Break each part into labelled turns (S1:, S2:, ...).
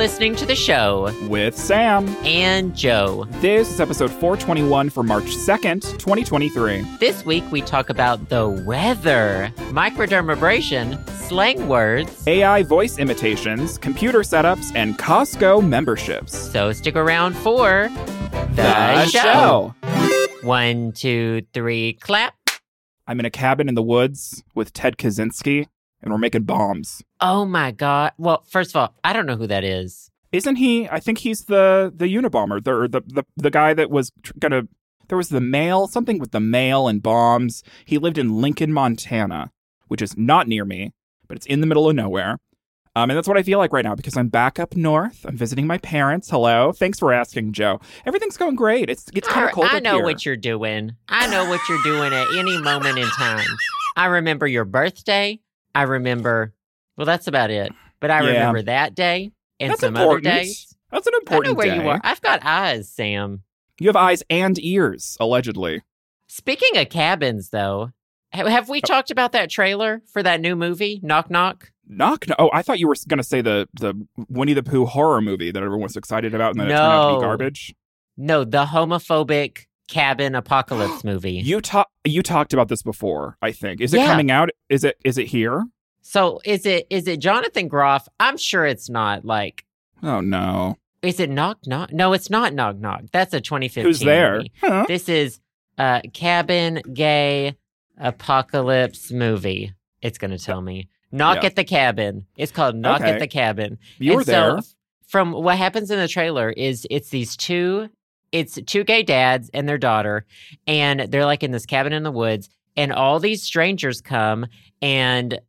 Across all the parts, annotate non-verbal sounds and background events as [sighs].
S1: listening to the show
S2: with Sam.
S1: and Joe.
S2: This is episode 421 for March 2nd, 2023.
S1: This week we talk about the weather, microdermabrasion, slang words.
S2: AI voice imitations, computer setups, and Costco memberships.
S1: So stick around for the, show. One, two, three, clap.
S2: I'm in a cabin in the woods with Ted Kaczynski, and we're making bombs.
S1: Oh my god. Well, first of all, I don't know who that is.
S2: Isn't he? I think he's the the Unabomber, the the the, the guy that was tr- gonna. There was the mail, something with the mail and bombs. He lived in Lincoln, Montana, which is not near me, but it's in the middle of nowhere. Um, and that's what I feel like right now because I'm back up north. I'm visiting my parents. Hello, thanks for asking, Joe. Everything's going great. It's it's kind of cold
S1: I know
S2: here.
S1: what you're doing. I know what you're doing at any moment in time. I remember your birthday. I remember, well, that's about it. But I
S2: Yeah.
S1: remember that day and
S2: That's
S1: some
S2: important.
S1: other days.
S2: That's an important I
S1: know where
S2: day.
S1: you are. I've got eyes, Sam.
S2: You have eyes and ears, allegedly.
S1: Speaking of cabins, though, ha- have
S2: Oh.
S1: we talked about that trailer for that new movie, Knock Knock?
S2: Knock. No, oh, I thought you were going to say the the Winnie the Pooh horror movie that everyone's excited about, and then it turned out to be garbage.
S1: No, the homophobic cabin apocalypse [gasps] movie.
S2: You talk. You talked about this before. I think. Is it
S1: Yeah.
S2: coming out? Is it? Is it here?
S1: So is it is it Jonathan Groff? I'm sure it's not. Like,
S2: Oh no.
S1: is it Knock Knock? No, it's not Knock Knock. That's a 2015.
S2: Who's there? Huh?
S1: This is uh cabin gay apocalypse movie. It's gonna tell me. Knock
S2: Yeah.
S1: at the cabin. It's called Knock
S2: Okay.
S1: at the cabin.
S2: You were
S1: so,
S2: there.
S1: from what happens in the trailer is it's these two it's two gay dads and their daughter and they're like in this cabin in the woods and all these strangers come and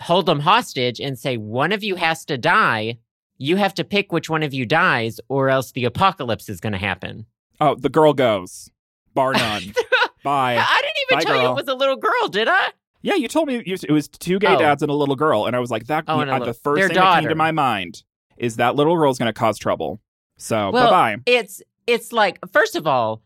S1: hold them hostage and say one of you has to die you have to pick which one of you dies or else the apocalypse is going to happen
S2: Oh, the girl goes. Bar [laughs] none. Bye.
S1: i didn't even
S2: Bye,
S1: tell you it was a little girl did i
S2: Yeah, you told me it was two gay
S1: Oh.
S2: dads and a little girl, and I was like, that.
S1: Oh,
S2: uh, the first
S1: their
S2: thing that came to my mind is that little girl's going to cause trouble. So
S1: Well,
S2: bye bye.
S1: it's it's like first of all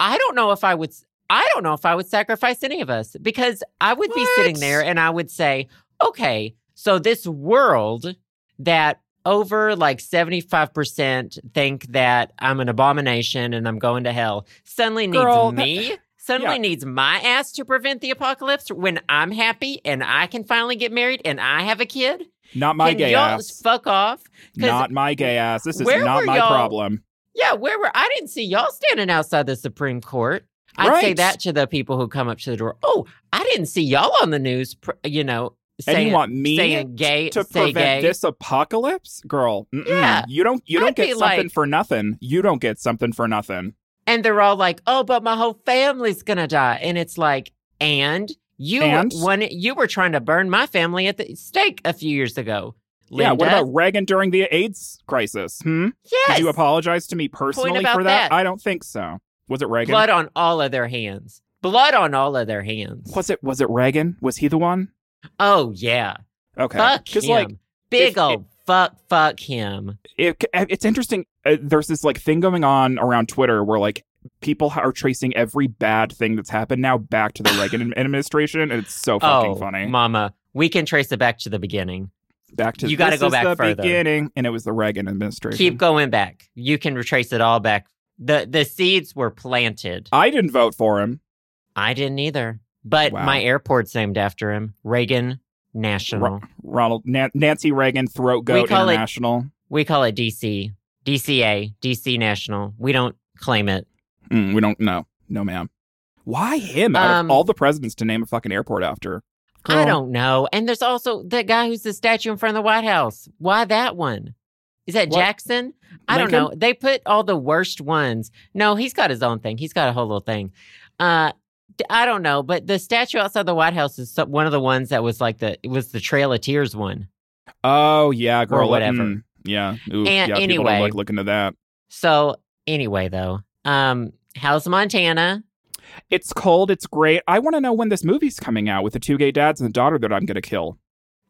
S1: i don't know if i would i don't know if i would sacrifice any of us because i would be sitting there and i would say okay so this world that over like 75% think that i'm an abomination and i'm going to hell suddenly needs
S2: Girl, that-
S1: me suddenly
S2: yeah.
S1: needs my ass to prevent the apocalypse when i'm happy and i can finally get married and i have a kid
S2: Not my
S1: can
S2: gay
S1: y'all
S2: ass.
S1: fuck off
S2: Not my gay ass. This is not my problem.
S1: Yeah, where were I didn't see y'all standing outside the Supreme Court. I'd say that to the people who come up to the door. Oh, I didn't see y'all on the news. You know,
S2: And
S1: saying
S2: you want me
S1: saying gay
S2: to prevent
S1: gay.
S2: this apocalypse, girl?
S1: Yeah.
S2: you don't. You
S1: I'd
S2: don't get something
S1: like-
S2: for nothing. You don't get something for nothing.
S1: and they're all like, "Oh, but my whole family's gonna die," and it's like, and you
S2: And?
S1: when you were trying to burn my family at the stake a few years ago.
S2: Yeah. What about Reagan during the AIDS crisis? Hmm.
S1: yes?
S2: Did you apologize to me personally for that?
S1: that.
S2: I don't think so. Was it Reagan?
S1: Blood on all of their hands. Blood on all of their hands.
S2: Was it? Was it Reagan? Was he the one?
S1: Oh yeah.
S2: Okay.
S1: Fuck him.
S2: like
S1: Big
S2: if-
S1: old fuck fuck him.
S2: it, it's interesting. Uh, there's this like thing going on around Twitter where like people are tracing every bad thing that's happened now back to the Reagan [sighs] administration, and it's so fucking
S1: oh,
S2: funny.
S1: Mama, we can trace it back to the beginning.
S2: Back to
S1: you gotta go
S2: is
S1: back
S2: the
S1: further.
S2: beginning, and it was the Reagan administration.
S1: Keep going back. You can retrace it all back. The the seeds were planted.
S2: I didn't vote for him.
S1: I didn't either. But
S2: Wow.
S1: my airport's named after him. Reagan National.
S2: Ronald Nan- Nancy Reagan Throat Goat
S1: call it-
S2: International.
S1: We call it DC. DCA, DC National. We don't claim it.
S2: Mm, we don't know. No, ma'am. Why him out
S1: Um,
S2: of all the presidents to name a fucking airport after?
S1: I don't know. And there's also the guy who's the statue in front of the White House. Why that one? Is that
S2: What?
S1: Jackson? I don't know. They put all the worst ones. No, he's got his own thing. He's got a whole little thing. Uh I don't know, but the statue outside the White House is one of the ones that was like the it was the Trail of Tears one.
S2: Oh yeah, girl.
S1: whatever.
S2: mm, yeah. Ooh,
S1: And
S2: yeah. People
S1: anyway.
S2: like looking to that.
S1: So anyway, though, um, how's Montana?
S2: It's cold. It's great. I want to know when this movie's coming out with the two gay dads and the daughter that I'm going to kill.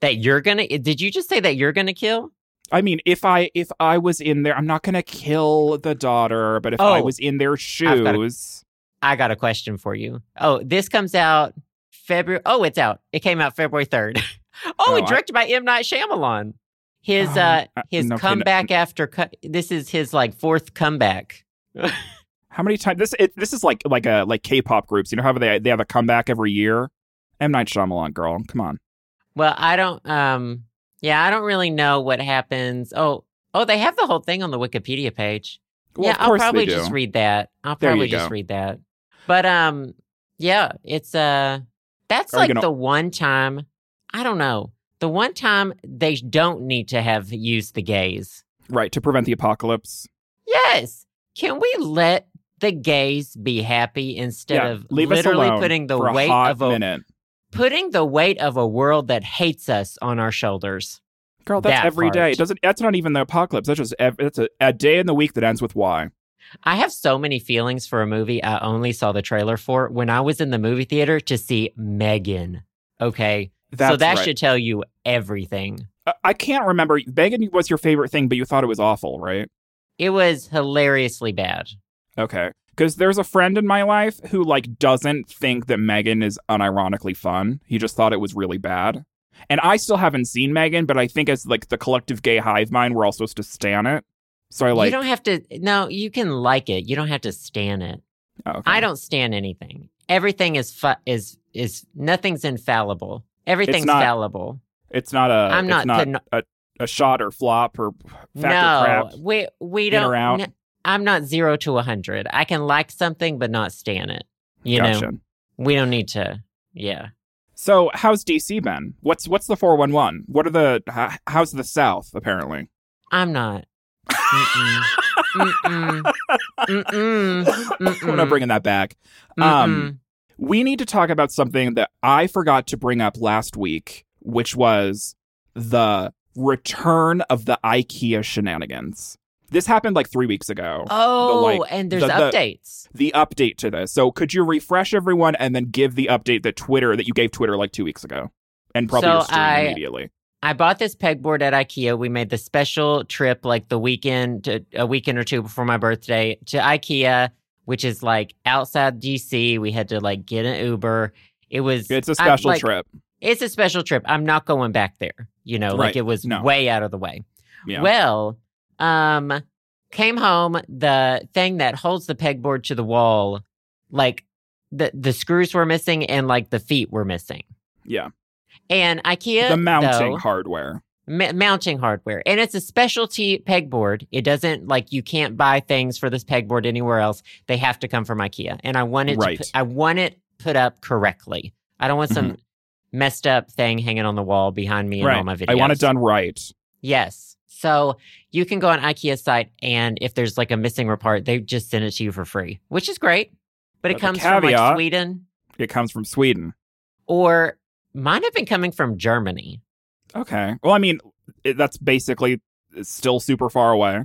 S1: That you're gonna? Did you just say that you're gonna kill?
S2: I mean, if I if I was in there, I'm not going to kill the daughter, but if I
S1: Oh.
S2: was in their
S1: I've got a-
S2: shoes,
S1: I got a question for you. Oh, this comes out February. Oh, it's out. It came out February third. [laughs] oh,
S2: Oh,
S1: and
S2: I-
S1: directed by M Night Shyamalan. His
S2: Um,
S1: uh
S2: uh,
S1: his
S2: no-
S1: comeback after co- this is his like fourth comeback. [laughs]
S2: How many times this it, this is like like a like K-pop groups. You know how they they have a comeback every year. M Night Shyamalan, girl, come on.
S1: Well, I don't um yeah, I don't really know what happens. Oh, oh, they have the whole thing on the Wikipedia page.
S2: Well,
S1: yeah, I'll probably just read that. I'll
S2: There
S1: probably just read that. But um yeah, it's uh that's
S2: Are
S1: like
S2: gonna-
S1: the one time I don't know. The one time they don't need to have used the gays.
S2: right to prevent the apocalypse.
S1: Yes. Can we let the gays be happy instead
S2: yeah,
S1: of literally putting the
S2: for a
S1: weight of a
S2: minute.
S1: putting the weight of a world that hates us on our shoulders?
S2: Girl, that's
S1: that
S2: every day.
S1: part.
S2: It doesn't. That's not even the apocalypse. That's just ev- it's a, a day in the week that ends with Y.
S1: I have so many feelings for a movie I only saw the trailer for when I was in the movie theater to see Megan. Okay.
S2: That's
S1: so that
S2: right.
S1: should tell you everything.
S2: I- I can't remember. Megan was your favorite thing, but you thought it was awful, right?
S1: It was hilariously bad.
S2: Okay. Because there's a friend in my life who like doesn't think that Megan is unironically fun. He just thought it was really bad. And I still haven't seen Megan, but I think as like the collective gay hive mind, we're all supposed to stan it. So I like.
S1: you don't have to no, you can like it. You don't have to stan it.
S2: oh, okay.
S1: I don't stand anything. Everything is fu- is is nothing's infallible. Everything's
S2: not
S1: fallible.
S2: It's not a.
S1: I'm
S2: it's
S1: not
S2: not a, a shot or flop or factor
S1: no,
S2: crap.
S1: we we don't. I'm not zero to a hundred. I can like something but not stan it. You
S2: gotcha.
S1: know, we don't need to. Yeah.
S2: So how's DC been? What's what's the four one one? What are the how's the South apparently?
S1: I'm not. Mm-mm. Mm-mm. Mm-mm. [laughs]
S2: We're not bringing that back. Um, we need to talk about something that I forgot to bring up last week, which was the return of the IKEA shenanigans. This happened like three weeks ago.
S1: oh,
S2: like,
S1: and there's
S2: the- the-
S1: updates.
S2: The update to this. So could you refresh everyone and then give the update that Twitter that you gave Twitter like two weeks ago, and probably
S1: So I-
S2: immediately.
S1: I bought this pegboard at IKEA. We made the special trip like the weekend, to, a weekend or two before my birthday to IKEA, which is like outside DC. We had to like get an Uber. It was
S2: It's a special
S1: like,
S2: trip.
S1: It's a special trip. I'm not going back there. You know,
S2: Right.
S1: like it was
S2: No.
S1: way out of the way.
S2: Yeah.
S1: Well, um, came home. The thing that holds the pegboard to the wall, like the the screws were missing and like the feet were missing.
S2: yeah.
S1: And IKEA,
S2: The mounting
S1: though,
S2: hardware.
S1: m- mounting hardware, and it's a specialty pegboard. It doesn't like you can't buy things for this pegboard anywhere else. They have to come from IKEA, and I want it.
S2: Right.
S1: Put, I want it put up correctly. I don't want some messed up thing hanging on the wall behind me in all my videos.
S2: I want it done right.
S1: Yes. So you can go on IKEA's site, and if there's like a missing part, they just send it to you for free, which is great. But it
S2: But the
S1: comes from like Sweden,
S2: It comes from Sweden.
S1: or mine have been coming from Germany.
S2: Okay. Well, I mean, it, that's basically still super far away.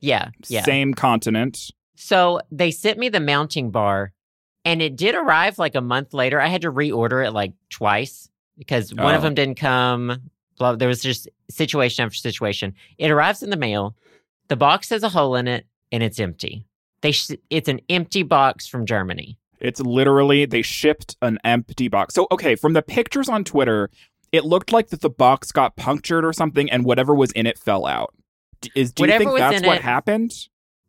S1: Yeah, yeah.
S2: Same continent.
S1: So they sent me the mounting bar, and it did arrive like a month later. I had to reorder it like twice because one of
S2: Oh.
S1: them didn't come. Blah, there was just situation after situation. It arrives in the mail. The box has a hole in it, and it's empty. They sh- it's an empty box from Germany.
S2: It's literally they shipped an empty box. So okay, from the pictures on Twitter, it looked like that the box got punctured or something, and whatever was in it fell out. D- Is do
S1: Whatever
S2: you think that's what
S1: it-
S2: happened?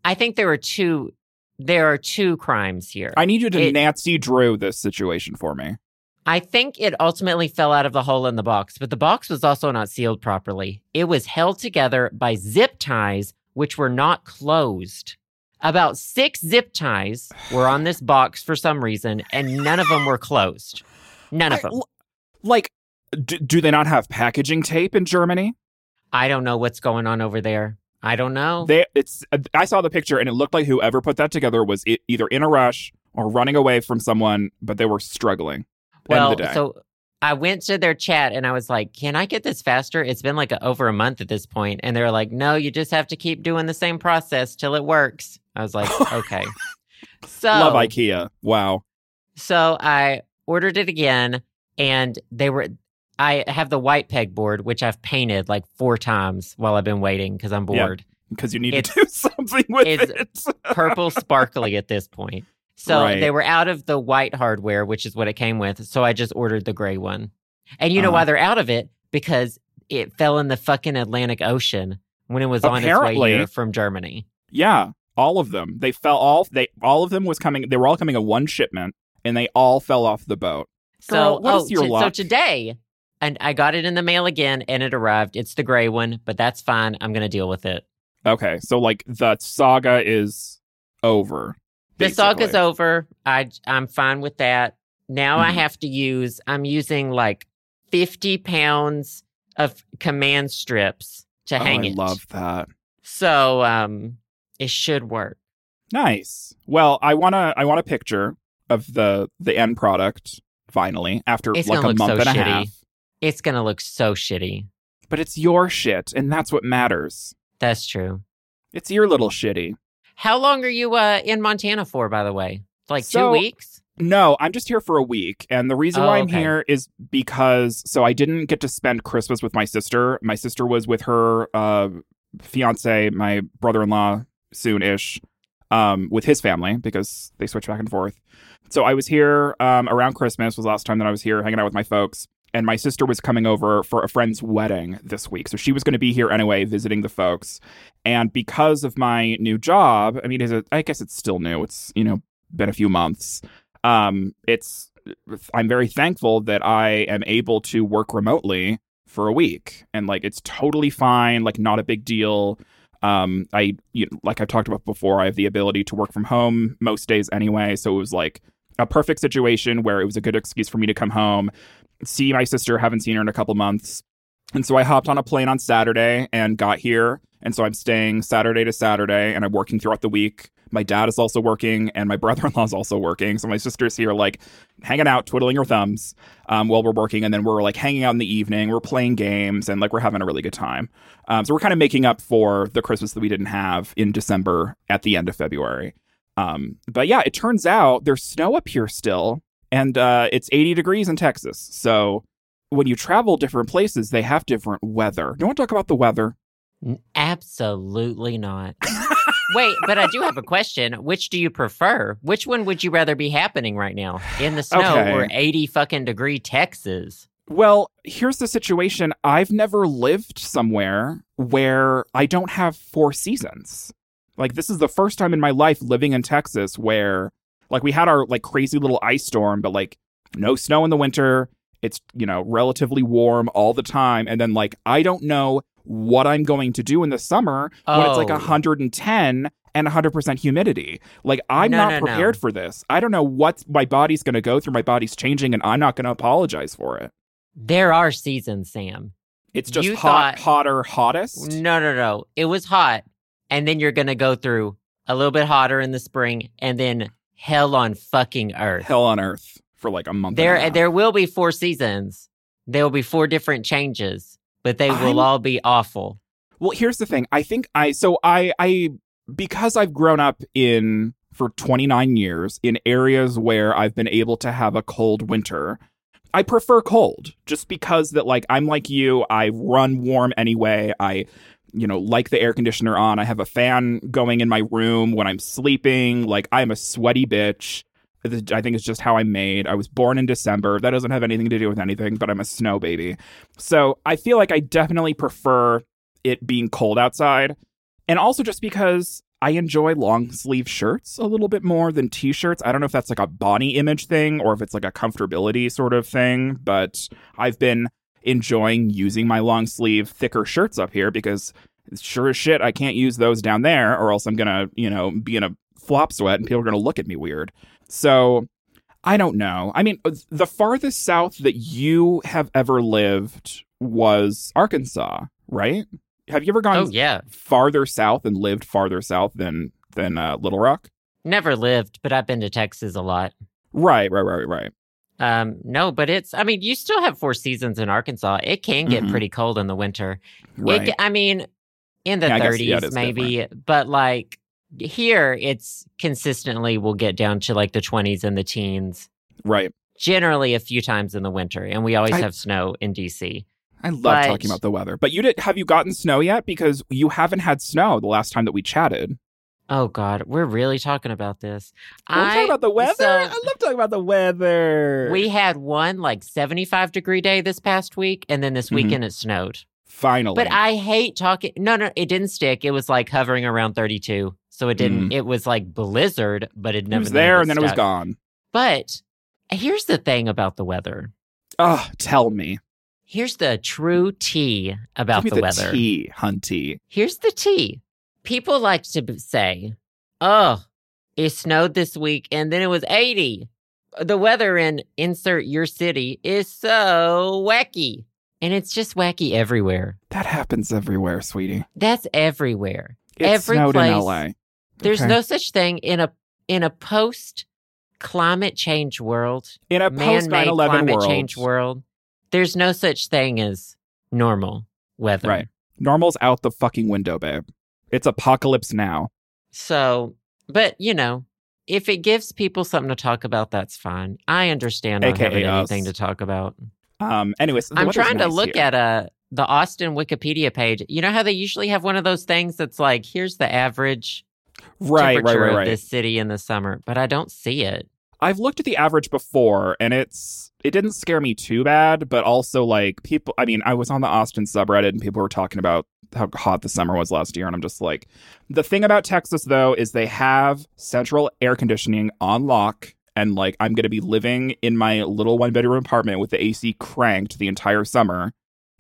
S1: I think there are two. There are two crimes here.
S2: I need you to
S1: It-
S2: Nancy Drew this situation for me.
S1: I think it ultimately fell out of the hole in the box, but the box was also not sealed properly. It was held together by zip ties, which were not closed. About six zip ties were on this box for some reason, and none of them were closed. None of
S2: I-
S1: them.
S2: like, d- do they not have packaging tape in Germany?
S1: I don't know what's going on over there. I don't know.
S2: They it's uh, I saw the picture and it looked like whoever put that together was either in a rush or running away from someone, but they were struggling.
S1: Well,
S2: End of the day.
S1: so I went to their chat and I was like, "Can I get this faster?" It's been like a, over a month at this point, and they're like, "No, you just have to keep doing the same process till it works." I was like, "Okay." [laughs] So
S2: Love IKEA. Wow.
S1: So I ordered it again, and they were. I have the white pegboard, which I've painted like four times while I've been waiting because I'm bored.
S2: Because you need
S1: It's-
S2: to do [laughs] something with it.
S1: it's
S2: it.
S1: Purple sparkly at this point. So
S2: Right.
S1: they were out of the white hardware, which is what it came with. So I just ordered the gray one. And you know
S2: Uh-huh.
S1: why they're out of it? Because it fell in the fucking Atlantic Ocean when it was on its way here from Germany.
S2: Yeah, all of them. They fell all. They all of them was coming. They were all coming in one shipment, and they all fell off the boat. Girl,
S1: So,
S2: what
S1: oh,
S2: is your
S1: t- so today, and I got it in the mail again, and it arrived. It's the gray one, but that's fine. I'm gonna deal with it.
S2: Okay, so like the saga is over.
S1: The saga's
S2: basically.
S1: over. I I'm fine with that. Now I
S2: Mhm.
S1: have to use. I'm using like 50 pounds of command strips to
S2: Oh,
S1: hang
S2: I
S1: it.
S2: I love that.
S1: So um, it should work.
S2: Nice. Well, I wanna I want a picture of the the end product finally after
S1: It's
S2: like a month
S1: so
S2: and a
S1: shitty.
S2: half.
S1: It's gonna look so shitty.
S2: But it's your shit, and that's what matters.
S1: That's true.
S2: It's your little shitty.
S1: How long are you uh, in Montana for, by the way? Like
S2: So-
S1: two weeks?
S2: No, I'm just here for a week. And the reason
S1: Oh,
S2: why I'm
S1: okay.
S2: here is because so I didn't get to spend Christmas with my sister. My sister was with her uh fiance, my brother-in-law soon-ish, um, with his family because they switch back and forth. So I was here um around Christmas was the last time that I was here hanging out with my folks. And my sister was coming over for a friend's wedding this week. So she was going to be here anyway, visiting the folks. And because of my new job, I mean, is it, I guess it's still new. It's, you know, been a few months um it's i'm very thankful that i am able to work remotely for a week and like it's totally fine like not a big deal um i you like i've talked about before i have the ability to work from home most days anyway so it was like a perfect situation where it was a good excuse for me to come home see my sister haven't seen her in a couple months. And so i hopped on a plane on saturday and got here. And so i'm staying saturday to saturday and i'm working throughout the week. My dad is also working and my brother-in-law is also working. So my sister's here like hanging out twiddling her thumbs um, while we're working. And then we're like hanging out in the evening. We're playing games and like we're having a really good time. Um, so we're kind of making up for the christmas that we didn't have in december at the end of february. Um, but yeah it turns out there's snow up here still and uh, it's 80 degrees in texas so when you travel different places they have different weather do you want to talk about the weather
S1: Absolutely not. [laughs] Wait, but I do have a question. Which do you prefer? Which one would you rather be happening right now? In the snow
S2: Okay.
S1: or 80 fucking degree Texas?
S2: Well, here's the situation. I've never lived somewhere where I don't have four seasons. Like this is the first time in my life living in Texas where like we had our like crazy little ice storm, but like no snow in the winter. It's, you know, relatively warm all the time and then like I don't know what I'm going to do in the summer when it's like
S1: Oh.
S2: 110 and 100% humidity. Like I'm
S1: No,
S2: not
S1: no, no.
S2: prepared for this. I don't know what my body's going to go through. My body's changing and I'm not going to apologize for it.
S1: There are seasons, Sam.
S2: It's just
S1: You
S2: hot,
S1: thought-
S2: hotter, hottest.
S1: No, no, no. It was hot. And then you're going to go through a little bit hotter in the spring and then hell on fucking earth.
S2: Hell on earth for like a month. a
S1: There
S2: half.
S1: there will be four seasons. There will be four different changes, but they
S2: I'm-
S1: will all be awful.
S2: Well, here's the thing. I think I so I I because I've grown up in for 29 years in areas where I've been able to have a cold winter. I prefer cold just because that like I'm like you, I run warm anyway. I you know, like the air conditioner on. I have a fan going in my room when I'm sleeping. Like I'm a sweaty bitch. I think it's just how I'm made. I was born in December. That doesn't have anything to do with anything, but I'm a snow baby. So I feel like I definitely prefer it being cold outside. And also just because I enjoy long sleeve shirts a little bit more than t shirts. I don't know if that's like a body image thing or if it's like a comfortability sort of thing, but I've been enjoying using my long sleeve, thicker shirts up here because sure as shit, I can't use those down there or else I'm going to, you know, be in a flop sweat and people are going to look at me weird. So I don't know. I mean, the farthest south that you have ever lived was Arkansas, right? Have you ever gone
S1: Oh yeah.
S2: farther south and lived farther south than than uh, Little Rock?
S1: Never lived, but I've been to Texas a lot.
S2: Right, right, right, right.
S1: Um, no, but it's I mean, you still have four seasons in Arkansas. It can get
S2: Mhm.
S1: pretty cold in the winter.
S2: Right.
S1: It, I mean, in the
S2: Yeah, I guess,
S1: 30s
S2: yeah,
S1: maybe, but like here it's consistently will get down to like the 20s and the teens.
S2: right.
S1: Generally a few times in the winter, and we always
S2: I-
S1: have snow in DC.
S2: I love
S1: But-
S2: talking about the weather. But you did have you gotten snow yet? Because you haven't had snow the last time that we chatted.
S1: Oh God, we're really talking about this.
S2: We're talking about the weather.
S1: so-
S2: I love talking about the weather.
S1: We had one like 75 degree day this past week, and then this
S2: Mhm.
S1: weekend it snowed.
S2: Finally.
S1: But I hate talking. No, no, it didn't stick. It was like hovering around 32. So it didn't, it was like blizzard, but it
S2: it
S1: never
S2: was there and then it was gone.
S1: But here's the thing about the weather.
S2: Oh, tell me.
S1: Here's the true tea about
S2: me
S1: the, weather.
S2: tea, hunty.
S1: Here's the tea. People like to say, oh, it snowed this week and then it was 80. The weather in insert your city is so wacky. And it's just wacky everywhere.
S2: That happens everywhere, sweetie.
S1: That's everywhere.
S2: It
S1: Every
S2: snowed
S1: place.
S2: in LA.
S1: There's
S2: Okay.
S1: no such thing in a in a post climate change world,
S2: in a post 9/11
S1: climate
S2: world.
S1: change world. There's no such thing as normal weather.
S2: Right. Normal's out the fucking window, babe. It's apocalypse now.
S1: So, but you know, if it gives people something to talk about, that's fine. I understand not
S2: AKA
S1: having
S2: us.
S1: anything to talk about.
S2: Um. Anyways,
S1: I'm trying to look
S2: here.
S1: at uh the Austin Wikipedia page. You know how they usually have one of those things that's like, here's the average
S2: right, right,
S1: temperature
S2: right,
S1: of
S2: right.
S1: this city in the summer, but I don't see it.
S2: I've looked at the average before, and it's it didn't scare me too bad, but also like people. I mean, I was on the Austin subreddit, and people were talking about how hot the summer was last year, and I'm just like, the thing about Texas though is they have central air conditioning on lock. And like, I'm going to be living in my little one bedroom apartment with the AC cranked the entire summer.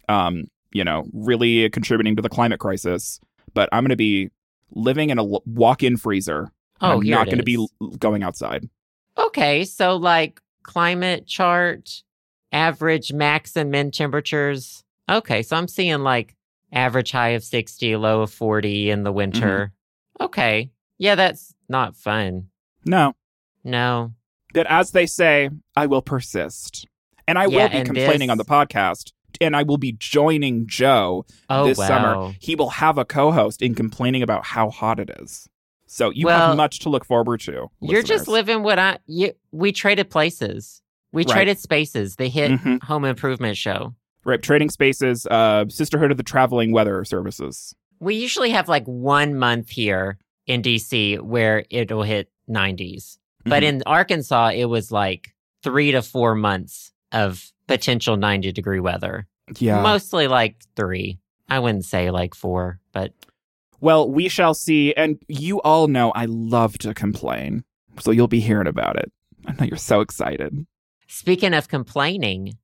S2: Um, you know, really contributing to the climate crisis. But I'm going to be living in a walk-in freezer.
S1: Oh,
S2: I'm not going to be going outside.
S1: Okay, so like climate chart, average max and min temperatures. Okay, so I'm seeing like average high of 60, low of 40 in the winter.
S2: Mm-hmm.
S1: Okay. Yeah, that's not fun.
S2: No,
S1: No.
S2: that as they say, I will persist. And I
S1: Yeah,
S2: will be complaining on the podcast. And I will be joining Joe
S1: Oh,
S2: this
S1: wow.
S2: summer. He will have a co host in complaining about how hot it is. So you
S1: Well,
S2: have much to look forward to.
S1: You're just living what I you, we traded places. We
S2: Right.
S1: traded spaces. The hit
S2: Mhm.
S1: home improvement show.
S2: Right. Trading Spaces, uh, Sisterhood of the Traveling Weather Services.
S1: We usually have like one month here in DC where it'll hit 90s. But
S2: Mhm.
S1: in Arkansas, it was like three to four months of potential 90 degree weather.
S2: yeah.
S1: Mostly like three. I wouldn't say like four, but
S2: Well, we shall see. And you all know I love to complain. So you'll be hearing about it. I know you're so excited.
S1: speaking of complaining,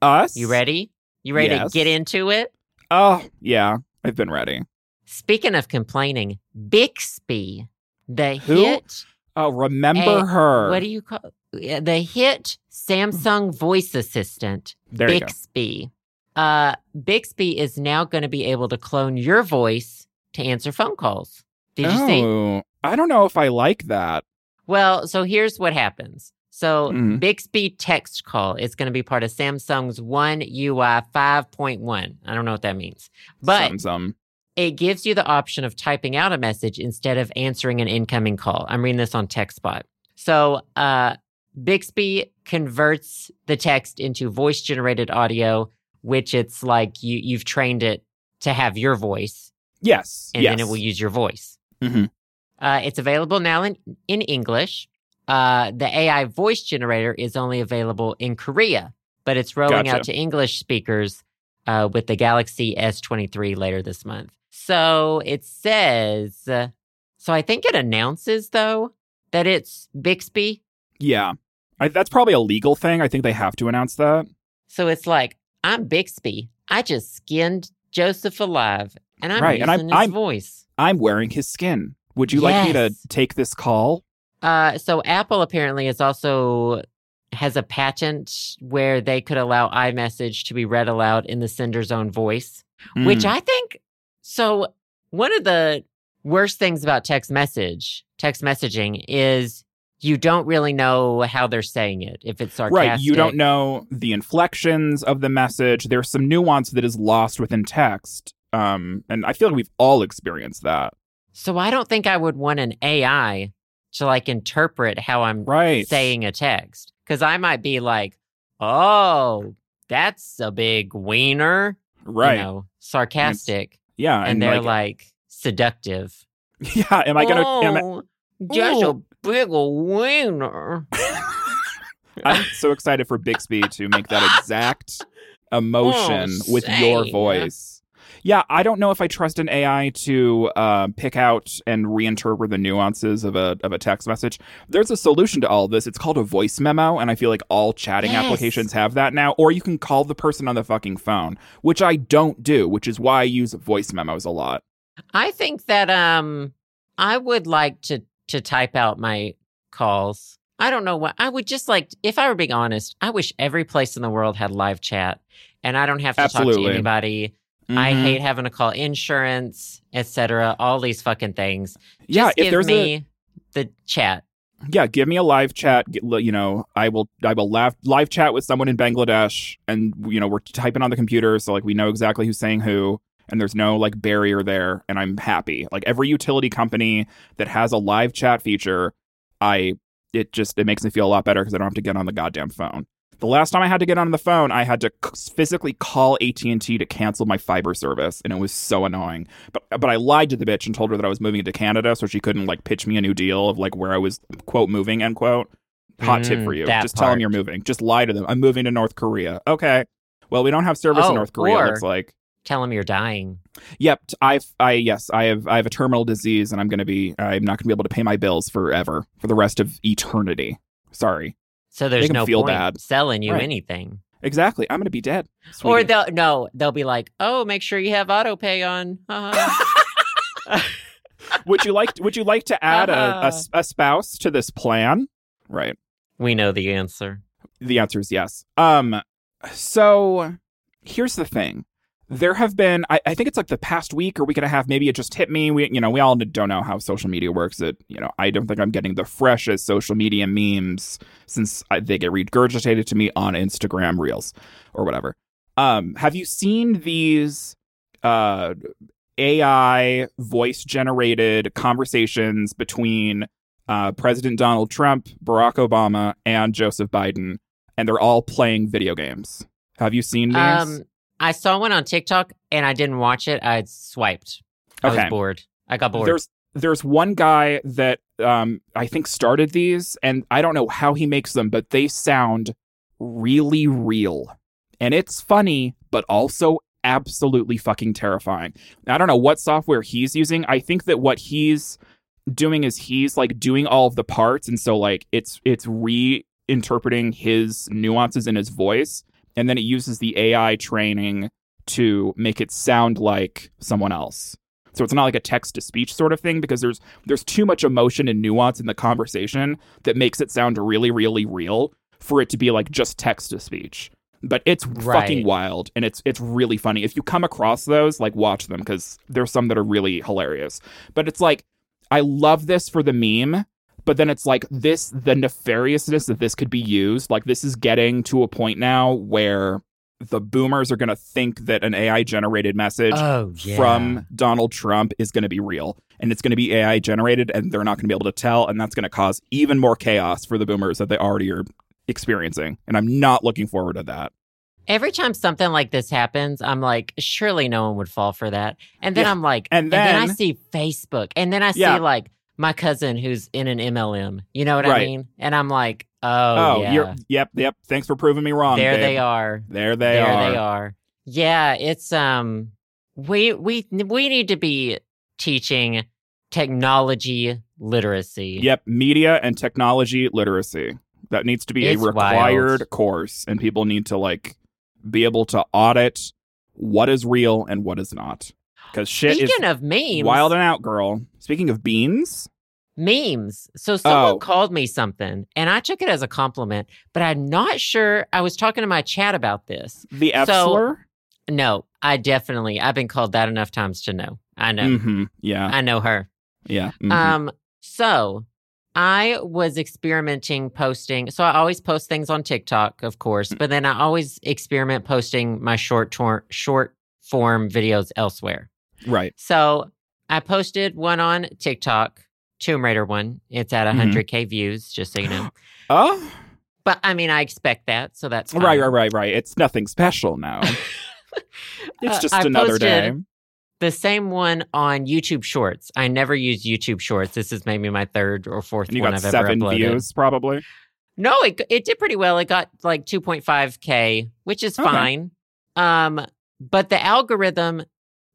S2: Us?
S1: you ready? You ready
S2: Yes.
S1: to get into it?
S2: Oh, yeah. I've been ready.
S1: Speaking of complaining, Bixby, the
S2: Who?
S1: hit,
S2: Oh, remember
S1: Hey,
S2: her.
S1: what do you call the hit Samsung voice assistant,
S2: there you go.
S1: Bixby. Uh, Bixby is now going to be able to clone your voice to answer phone calls. Did you see?
S2: Oh, I don't know if I like that.
S1: Well, so here's what happens. So
S2: Mhm.
S1: Bixby text call is going to be part of Samsung's One UI 5.1. I don't know what that means, but
S2: some.
S1: it gives you the option of typing out a message instead of answering an incoming call. I'm reading this on TechSpot. So uh, Bixby converts the text into voice generated audio, which it's like you you've trained it to have your voice,
S2: Yes.
S1: and
S2: yes.
S1: then it will use your voice.
S2: Mhm.
S1: Uh, it's available now in, in English. Uh, the AI voice generator is only available in Korea, but it's rolling
S2: Gotcha.
S1: out to English speakers uh, with the Galaxy S23 later this month. So it says, uh, so I think it announces though that it's Bixby.
S2: Yeah. I, that's probably a legal thing. I think they have to announce that.
S1: So it's like, I'm Bixby. I just skinned Joseph alive, and I'm
S2: Right, and I'm-
S1: his
S2: I'm-
S1: voice.
S2: I'm wearing his skin. Would you like me to take this call?
S1: Uh, so Apple apparently is also has a patent where they could allow iMessage to be read aloud in the sender's own voice, which
S2: Mm.
S1: I think. So one of the worst things about text message, text messaging, is you don't really know how they're saying it. If it's sarcastic,
S2: Right. You don't know the inflections of the message. There's some nuance that is lost within text. Um, and I feel like we've all experienced that.
S1: So I don't think I would want an AI to like interpret how I'm
S2: Right.
S1: saying a text because I might be like, "Oh, that's a big wiener,"
S2: Right.
S1: You know, sarcastic,
S2: yeah.
S1: and,
S2: And,
S1: they're
S2: like,
S1: like, seductive. [laughs]
S2: yeah. Am I gonna? I-
S1: oh, just a big wiener. [laughs]
S2: I'm so excited for Bixby to make that [laughs] exact emotion
S1: Oh,
S2: with your voice. Yeah, I don't know if I trust an AI to uh, pick out and reinterpret the nuances of a of a text message. There's a solution to all this. It's called a voice memo, and I feel like all chatting
S1: Yes.
S2: applications have that now. Or you can call the person on the fucking phone, which I don't do, which is why I use voice memos a lot.
S1: I think that um I would like to to type out my calls. I don't know what I would just like if I were being honest, I wish every place in the world had live chat and I don't have to talk to anybody. I
S2: Mhm.
S1: hate having to call insurance, etc. All these fucking things. Just
S2: Yeah,
S1: give
S2: if there's a
S1: the chat.
S2: yeah, give me a live chat. You know, I will I will live live chat with someone in Bangladesh, and you know we're typing on the computer, so like we know exactly who's saying who, and there's no like barrier there, and I'm happy. Like every utility company that has a live chat feature, I it just it makes me feel a lot better because I don't have to get on the goddamn phone. The last time I had to get on the phone, I had to c- physically call AT and T to cancel my fiber service, and it was so annoying. But but I lied to the bitch and told her that I was moving to Canada, so she couldn't like pitch me a new deal of like where I was quote moving end quote. Hot tip
S1: Mm,
S2: for you: just tell them you're moving. Just lie to them. I'm moving to North Korea. Okay. Well, we don't have service
S1: Oh,
S2: in North Korea.
S1: or-
S2: it looks like.
S1: Tell them you're dying.
S2: Yep, I've I yes, I have I have a terminal disease, and I'm gonna be I'm not gonna be able to pay my bills forever for the rest of eternity. Sorry.
S1: So there's no
S2: feel
S1: point
S2: bad.
S1: selling you
S2: Right.
S1: anything.
S2: Exactly. I'm gonna be dead.
S1: Or they'll no, they'll be like, "Oh, make sure you have auto pay on." Uh-huh. [laughs]
S2: would you like would you like to add a, a
S1: Uh-huh.
S2: a spouse to this plan? Right.
S1: we know the answer.
S2: The answer is yes. Um so here's the thing. There have been I, I think it's like the past week or week and a half, maybe it just hit me. We you know, we all don't know how social media works. It you know, I don't think I'm getting the freshest social media memes since I, they get regurgitated to me on Instagram reels or whatever. Um have you seen these uh AI voice generated conversations between uh, President Donald Trump, Barack Obama, and Joseph Biden, and they're all playing video games. Have you seen these?
S1: Um, I saw one on TikTok and I didn't watch it. I swiped. I
S2: Okay.
S1: was bored. I got bored.
S2: There's there's one guy that um, I think started these, and I don't know how he makes them, but they sound really real, and it's funny, but also absolutely fucking terrifying. I don't know what software he's using. I think that what he's doing is he's like doing all of the parts, and so like it's it's reinterpreting his nuances in his voice, and then it uses the AI training to make it sound like someone else. So it's not like a text to speech sort of thing because there's there's too much emotion and nuance in the conversation that makes it sound really really real for it to be like just text to speech. But it's
S1: Right.
S2: fucking wild and it's it's really funny. If you come across those, like watch them cuz there's some that are really hilarious. But it's like I love this for the meme, but then it's like this the nefariousness that this could be used, like this is getting to a point now where the boomers are going to think that an AI generated message
S1: oh yeah.
S2: from Donald Trump is going to be real and it's going to be AI generated and they're not going to be able to tell and that's going to cause even more chaos for the boomers that they already are experiencing and I'm not looking forward to that.
S1: Every time something like this happens, I'm like, surely no one would fall for that. And then
S2: Yeah.
S1: I'm like,
S2: And
S1: then, I
S2: then-
S1: see Facebook, and then I see like my cousin who's in an MLM. You know what I mean? And I'm like, oh, yeah,
S2: you're yep, yep, thanks for proving me wrong.
S1: there
S2: babe.
S1: they are.
S2: There they
S1: there
S2: are.
S1: There they are. Yeah, it's um, we we we need to be teaching technology literacy.
S2: Yep, media and technology literacy. That needs to be
S1: It's
S2: a required
S1: wild.
S2: course and people need to like be able to audit what is real and what is not. Cuz shit
S1: Speaking
S2: is
S1: of memes,
S2: wild and out, girl. Speaking of beans,
S1: memes. So someone
S2: Oh.
S1: called me something, and I took it as a compliment, but I'm not sure. I was talking to my chat about this.
S2: the F
S1: So-
S2: slur?
S1: No, I definitely. I've been called that enough times to know. I know.
S2: Mhm. Yeah.
S1: I know her.
S2: Yeah. mhm.
S1: Um, so I was experimenting posting. So I always post things on TikTok, of course, but then I always experiment posting my short tor- short form videos elsewhere.
S2: Right.
S1: So I posted one on TikTok, Tomb Raider one. It's at
S2: Mhm.
S1: 100k views, just so you know. [gasps]
S2: Oh,
S1: But I mean, I expect that, so that's fine.
S2: right, right, right, right. It's nothing special now. [laughs] It's
S1: Uh,
S2: just
S1: I
S2: another day.
S1: The same one on YouTube Shorts. I never use YouTube Shorts. This is maybe my third or fourth
S2: And you
S1: one
S2: got
S1: I've
S2: seven
S1: ever uploaded.
S2: views, probably.
S1: No, it it did pretty well. It got like 2.5k, which is
S2: Okay.
S1: fine. Um, but the algorithm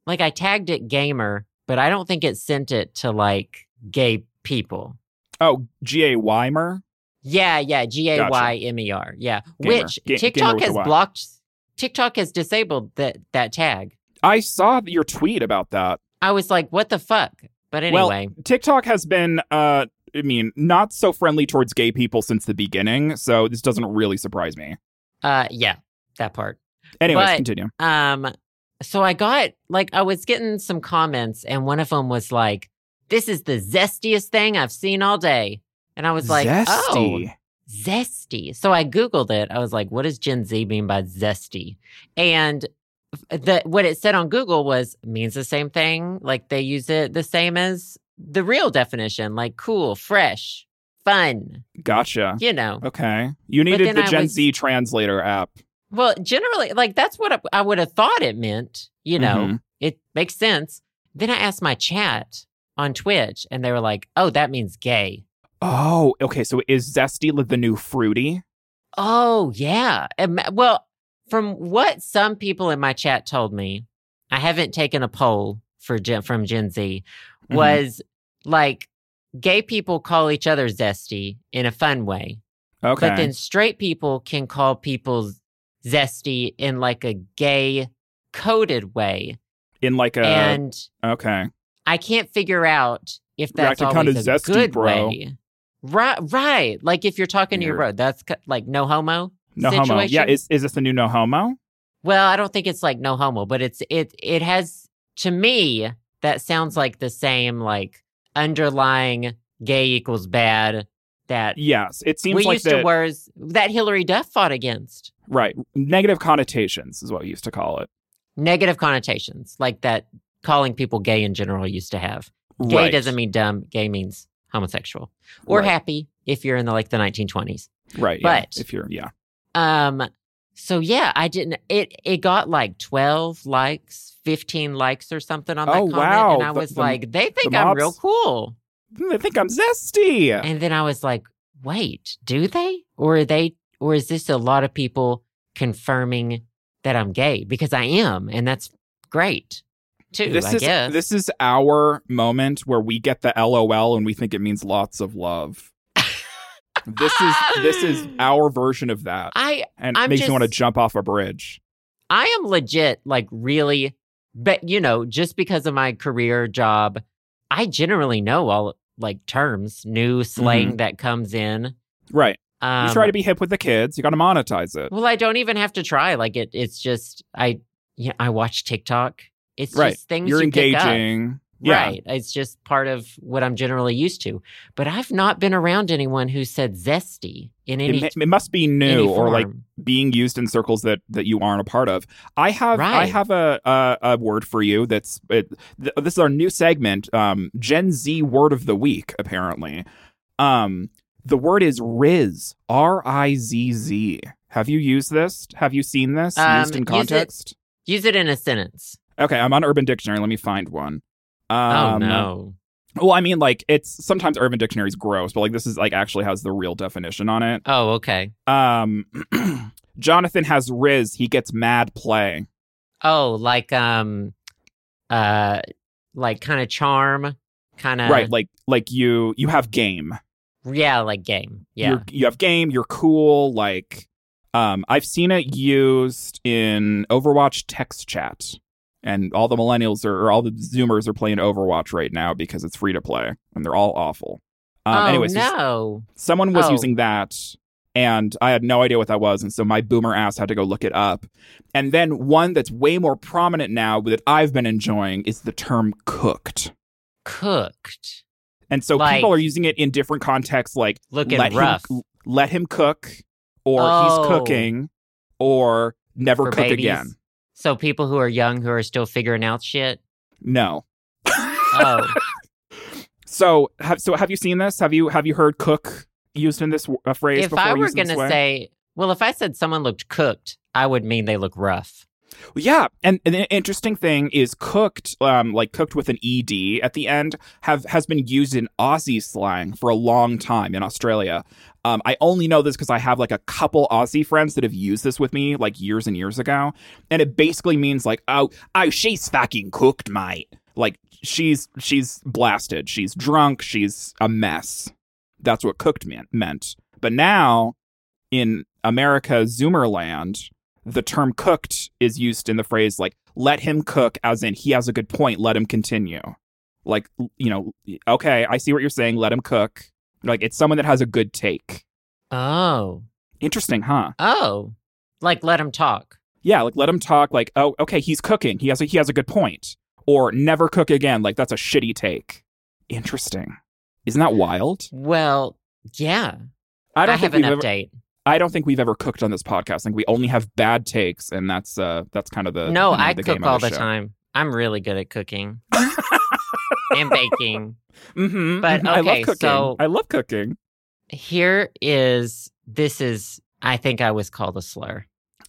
S1: like I tagged it gaymer, but I don't think it sent it to like gay people.
S2: Oh, G A Weimer.
S1: Yeah, yeah, G A Y M E R. Yeah,
S2: Gaymer.
S1: which
S2: Ga-
S1: TikTok has blocked. TikTok has disabled that that tag.
S2: I saw your tweet about that.
S1: I was like, what the fuck? But
S2: Well,
S1: anyway,
S2: TikTok has been, uh, I mean, not so friendly towards gay people since the beginning, so this doesn't really surprise me.
S1: uh, yeah, that part.
S2: Anyways,
S1: But-
S2: continue.
S1: Um, so I got like I was getting some comments, and one of them was like, "This is the zestiest thing I've seen all day," and I was like, "Oh,
S2: Zesty.
S1: zesty." So I googled it. I was like, "What does Gen Z mean by zesty?" And the what it said on Google was means the same thing. Like they use it the same as the real definition, like cool, fresh, fun.
S2: Gotcha.
S1: You know.
S2: Okay. You needed the
S1: I
S2: Gen
S1: was-
S2: Z translator app.
S1: Well, generally, like that's what I, I would have thought it meant. You know,
S2: Mhm.
S1: it makes sense. Then I asked my chat on Twitch, and they were like, "Oh, that means gay."
S2: Oh, okay. So is zesty like the new fruity?
S1: Oh, yeah. Well, from what some people in my chat told me, I haven't taken a poll for Gen, from Gen Z.
S2: Mhm.
S1: Was like gay people call each other zesty in a fun way,
S2: Okay.
S1: but then straight people can call people zesty in like a gay coded way.
S2: in like a
S1: and
S2: okay.
S1: I can't figure out if that's always
S2: kinda
S1: a
S2: zesty,
S1: good
S2: bro.
S1: way. Right, right. Like if you're talking to your bro, that's like no homo.
S2: No homo. Yeah, is is this the new no homo?
S1: Well, I don't think it's like no homo, but it's it it has to me that sounds like the same like underlying gay equals bad that
S2: Yes. It seems
S1: we
S2: like
S1: used
S2: the
S1: to words that Hilary Duff fought against.
S2: Right negative connotations is what we used to call it.
S1: Negative connotations, like that calling people gay in general used to have. Gay
S2: right.
S1: doesn't mean dumb. Gay means homosexual or
S2: Right.
S1: happy if you're in the like the 1920s.
S2: right. yeah.
S1: but-
S2: if you're yeah.
S1: Um so yeah, I didn't it it got like 12 likes, 15 likes or something on that
S2: Oh,
S1: comment
S2: wow.
S1: and I
S2: The-
S1: was
S2: the-
S1: like they think
S2: the
S1: I'm real cool.
S2: They think I'm zesty.
S1: And then I was like, "Wait, do they? Or are they or is this a lot of people confirming that I'm gay because I am and that's great." Too,
S2: this
S1: I
S2: is
S1: guess.
S2: this is our moment where we get the LOL and we think it means lots of love. this is this is [laughs] our version of that,
S1: I
S2: and
S1: I'm
S2: makes me want to jump off a bridge.
S1: I am legit, like really, but you know, just because of my career job, I generally know all like terms, new slang mm-hmm. that comes in.
S2: Right.
S1: Um,
S2: you try to be hip with the kids. You got to monetize it.
S1: well, I don't even have to try. Like it, it's just I, yeah, I watch TikTok. It's
S2: Right.
S1: just things
S2: You're
S1: you
S2: engaging. Yeah.
S1: Right. It's just part of what I'm generally used to. But I've not been around anyone who said zesty in any,
S2: It, it must be new or like being used in circles that that you aren't a part of. I have I have a a, a word for you. That's it, th- this is our new segment. Um, Gen Z word of the week. Apparently, um, the word is Rizz. R I Z Z. Have you used this? Have you seen this
S1: Um,
S2: used in
S1: use it-
S2: context?
S1: use it in a sentence.
S2: Okay, I'm on Urban Dictionary. Let me find one.
S1: oh
S2: Um,
S1: no.
S2: Well, I mean, like it's sometimes Urban Dictionary is gross, but like this is like actually has the real definition on it.
S1: Oh, okay.
S2: Um, [clears throat] Jonathan has Rizz. He gets mad play.
S1: Oh, like um, uh, like kind of charm, kind of
S2: right, like like you you have game.
S1: Yeah, like game. Yeah.
S2: You're, you have game. You're cool. Like, um, I've seen it used in Overwatch text chat, and all the millennials are or all the Zoomers are playing Overwatch right now because it's free to play, and they're all awful. Um,
S1: oh
S2: anyways,
S1: no.
S2: someone was
S1: Oh.
S2: using that and i had no idea what that was and so my boomer ass had to go look it up and then one that's way more prominent now that i've been enjoying is the term cooked
S1: Cooked.
S2: And so
S1: Like-
S2: people are using it in different contexts like
S1: Looking
S2: let
S1: rough.
S2: him let him cook or
S1: Oh.
S2: he's cooking or never
S1: for
S2: cook
S1: babies.
S2: again
S1: So people who are young who are still figuring out shit.
S2: no
S1: Oh, [laughs]
S2: so have so have you seen this have you have you heard cook used in this uh, phrase
S1: if I were
S2: this
S1: gonna say, well, if I said someone looked cooked, I would mean they look rough.
S2: Yeah, and, and the interesting thing is cooked, um, like cooked with an ed at the end, have has been used in Aussie slang for a long time in Australia. Um, I only know this because I have like a couple Aussie friends that have used this with me like years and years ago, and it basically means like, oh, oh, she's fucking cooked, mate. Like she's she's blasted, she's drunk, she's a mess. That's what cooked meant. But now in America, Zoomerland, the term cooked is used in the phrase like let him cook as in he has a good point let him continue like you know okay i see what you're saying let him cook like it's someone that has a good take
S1: Oh.
S2: interesting huh
S1: Oh. Like let him talk.
S2: yeah like let him talk like oh okay he's cooking he has a he has a good point or never cook again like that's a shitty take interesting isn't that wild
S1: Well, yeah.
S2: i don't
S1: have
S2: think
S1: an
S2: we've ever,
S1: update.
S2: I don't think we've ever cooked on this podcast i think we only have bad takes and that's uh that's kind of the
S1: no,
S2: the name
S1: I
S2: the
S1: cook
S2: game
S1: all
S2: the
S1: the time. I'm really good at cooking [laughs] and baking.
S2: Mm-hmm,
S1: But,
S2: I love
S1: okay,
S2: cooking.
S1: so-
S2: I love cooking.
S1: Here is this is I think I was called a slur.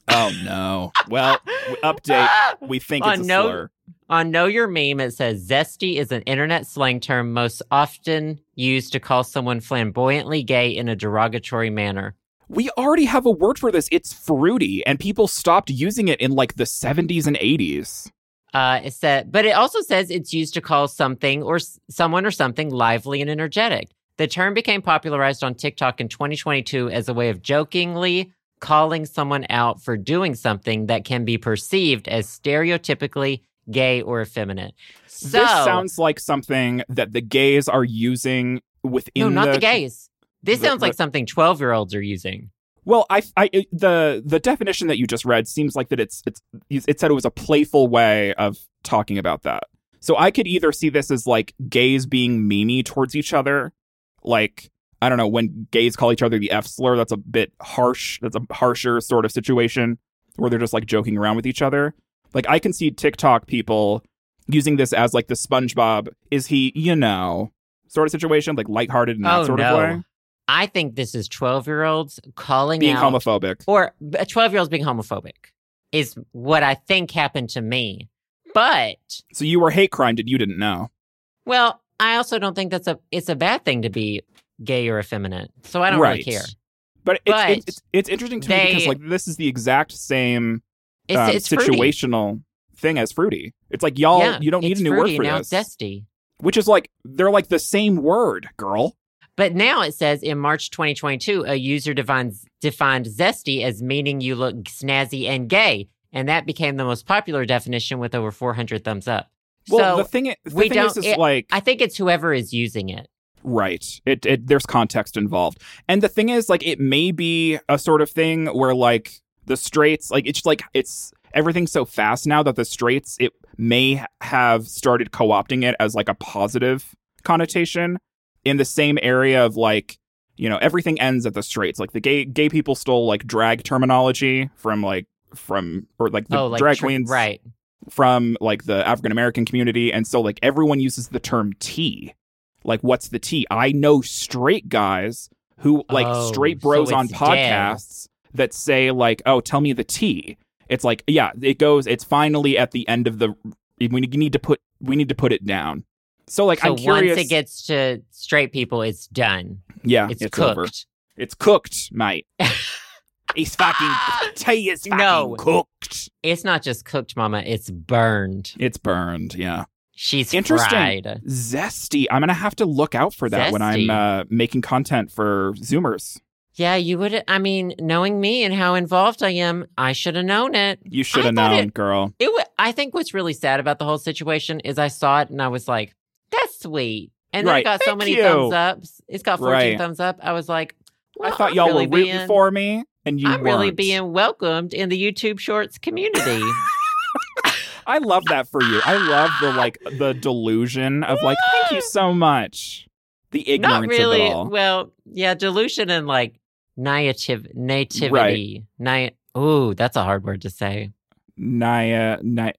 S2: Oh no. Well, update. [laughs] We think
S1: Oh,
S2: it's a
S1: no.
S2: slur.
S1: On Know Your Meme, it says zesty is an internet slang term most often used to call someone flamboyantly gay in a derogatory manner.
S2: We already have a word for this. It's fruity, and people stopped using it in like the 70s and 80s.
S1: Uh, it said, but it also says it's used to call something or s- someone or something lively and energetic. The term became popularized on TikTok in 2022 as a way of jokingly calling someone out for doing something that can be perceived as stereotypically gay or effeminate. So,
S2: this sounds like something that the gays are using within
S1: no, not
S2: the,
S1: the gays. This
S2: the-
S1: sounds like
S2: the-
S1: something 12 year olds are using.
S2: Well, I, I, the the definition that you just read seems like that it's it's it said it was a playful way of talking about that. So I could either see this as like gays being memey towards each other, like I don't know when gays call each other the F slur. That's a bit harsh. That's a harsher sort of situation where they're just like joking around with each other. Like I can see TikTok people using this as like the SpongeBob is he you know sort of situation, like lighthearted in that
S1: oh,
S2: sort
S1: no.
S2: of way,
S1: I think this is 12 year olds calling
S2: being
S1: out Being
S2: homophobic.
S1: or 12 year olds being homophobic is what I think happened to me. But
S2: So you were hate crimed and you didn't know.
S1: well, I also don't think that's a it's a bad thing to be gay or effeminate. So I don't
S2: Right.
S1: really care.
S2: But it's,
S1: But
S2: it's, it's it's interesting to me because like this is the exact same
S1: It's
S2: um,
S1: it's fruity.
S2: situational thing as fruity. It's like y'all
S1: Yeah,
S2: you don't need a new
S1: fruity,
S2: word for
S1: now
S2: this,
S1: It's zesty.
S2: which is like they're like the same word, girl.
S1: But now it says in March 2022, a user defines, defined zesty as meaning you look snazzy and gay. And that became the most popular definition with over 400 thumbs up.
S2: Well,
S1: so
S2: the thing, the
S1: we
S2: thing is,
S1: don't-
S2: is
S1: it-
S2: like
S1: I think it's whoever is using it.
S2: right. It, it there's context involved, and the thing is, like, it may be a sort of thing where like the straights, like it's like it's everything's so fast now that the straights it may have started co-opting it as like a positive connotation in the same area of like you know everything ends at the straights like the gay gay people stole like drag terminology from like from or like the
S1: oh, like
S2: drag
S1: tr-
S2: queens
S1: right?
S2: from like the African American community. And so like everyone uses the term T. Like what's the T? I know straight guys who like
S1: Oh,
S2: straight
S1: so
S2: bros on
S1: it's dead.
S2: podcasts that say like oh tell me the T. It's like yeah it goes it's finally at the end of the we need to put we need to put it down so like
S1: so
S2: I'm curious
S1: once it gets to straight people, it's done.
S2: yeah
S1: It's,
S2: it's,
S1: cooked.
S2: over it's cooked mate [laughs] He's fucking [laughs] tea is fucking
S1: No.
S2: cooked.
S1: It's not just cooked, Mama. It's burned.
S2: It's burned, yeah.
S1: She's
S2: Interesting.
S1: fried.
S2: Zesty. I'm gonna have to look out for that when I'm uh, making content for Zoomers.
S1: Yeah, you would. I mean, knowing me and how involved I am, I should have known it.
S2: You should have known,
S1: it-
S2: girl.
S1: It. I think what's really sad about the whole situation is I saw it and I was like, "That's sweet," and then
S2: Right.
S1: it got so many
S2: you.
S1: thumbs ups. It's got fourteen
S2: Right.
S1: thumbs up. I was like,
S2: I
S1: well,
S2: thought
S1: I'm
S2: y'all
S1: really
S2: were rooting
S1: being-
S2: for me, and you
S1: I'm really
S2: weren't.
S1: being welcomed in the YouTube Shorts community. [laughs]
S2: I love that for you. I love the like the delusion of like, thank you so [laughs] much. The ignorance
S1: Not really.
S2: of it all.
S1: Well, yeah, delusion and like native nativity. Ni- Ooh, that's a hard word to say.
S2: Nia, ni-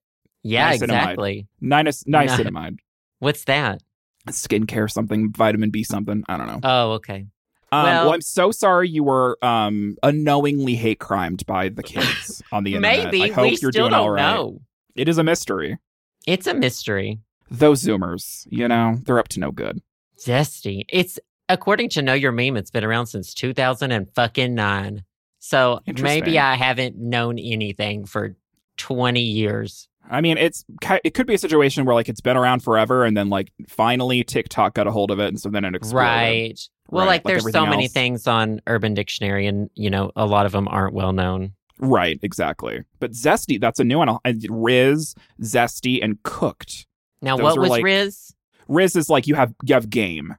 S1: Yeah,
S2: Niacinamide.
S1: exactly.
S2: niac- niacinamide,
S1: What's that?
S2: skincare something, vitamin B something. I don't know.
S1: Oh, okay.
S2: Um,
S1: Well-
S2: well, I'm so sorry you were um, unknowingly hate crimed by the kids [laughs] on the internet.
S1: Maybe
S2: I hope
S1: we
S2: you're
S1: still
S2: doing
S1: don't
S2: all right.
S1: know.
S2: It is a mystery.
S1: It's a mystery.
S2: Those Zoomers, you know, they're up to no good.
S1: Zesty. It's according to Know Your Meme. It's been around since 2000 and fucking nine. So maybe I haven't known anything for 20 years.
S2: I mean, it's it could be a situation where like it's been around forever, and then like finally TikTok got a hold of it, and so then it exploded.
S1: Right. Well,
S2: Right,
S1: like,
S2: like
S1: there's so
S2: everything
S1: many things on Urban Dictionary, and you know, a lot of them aren't well known.
S2: Right, exactly. But zesty, that's a new one. Rizz, zesty, and cooked.
S1: Now,
S2: Those
S1: what was
S2: like-
S1: Rizz?
S2: Rizz is like you have you have game,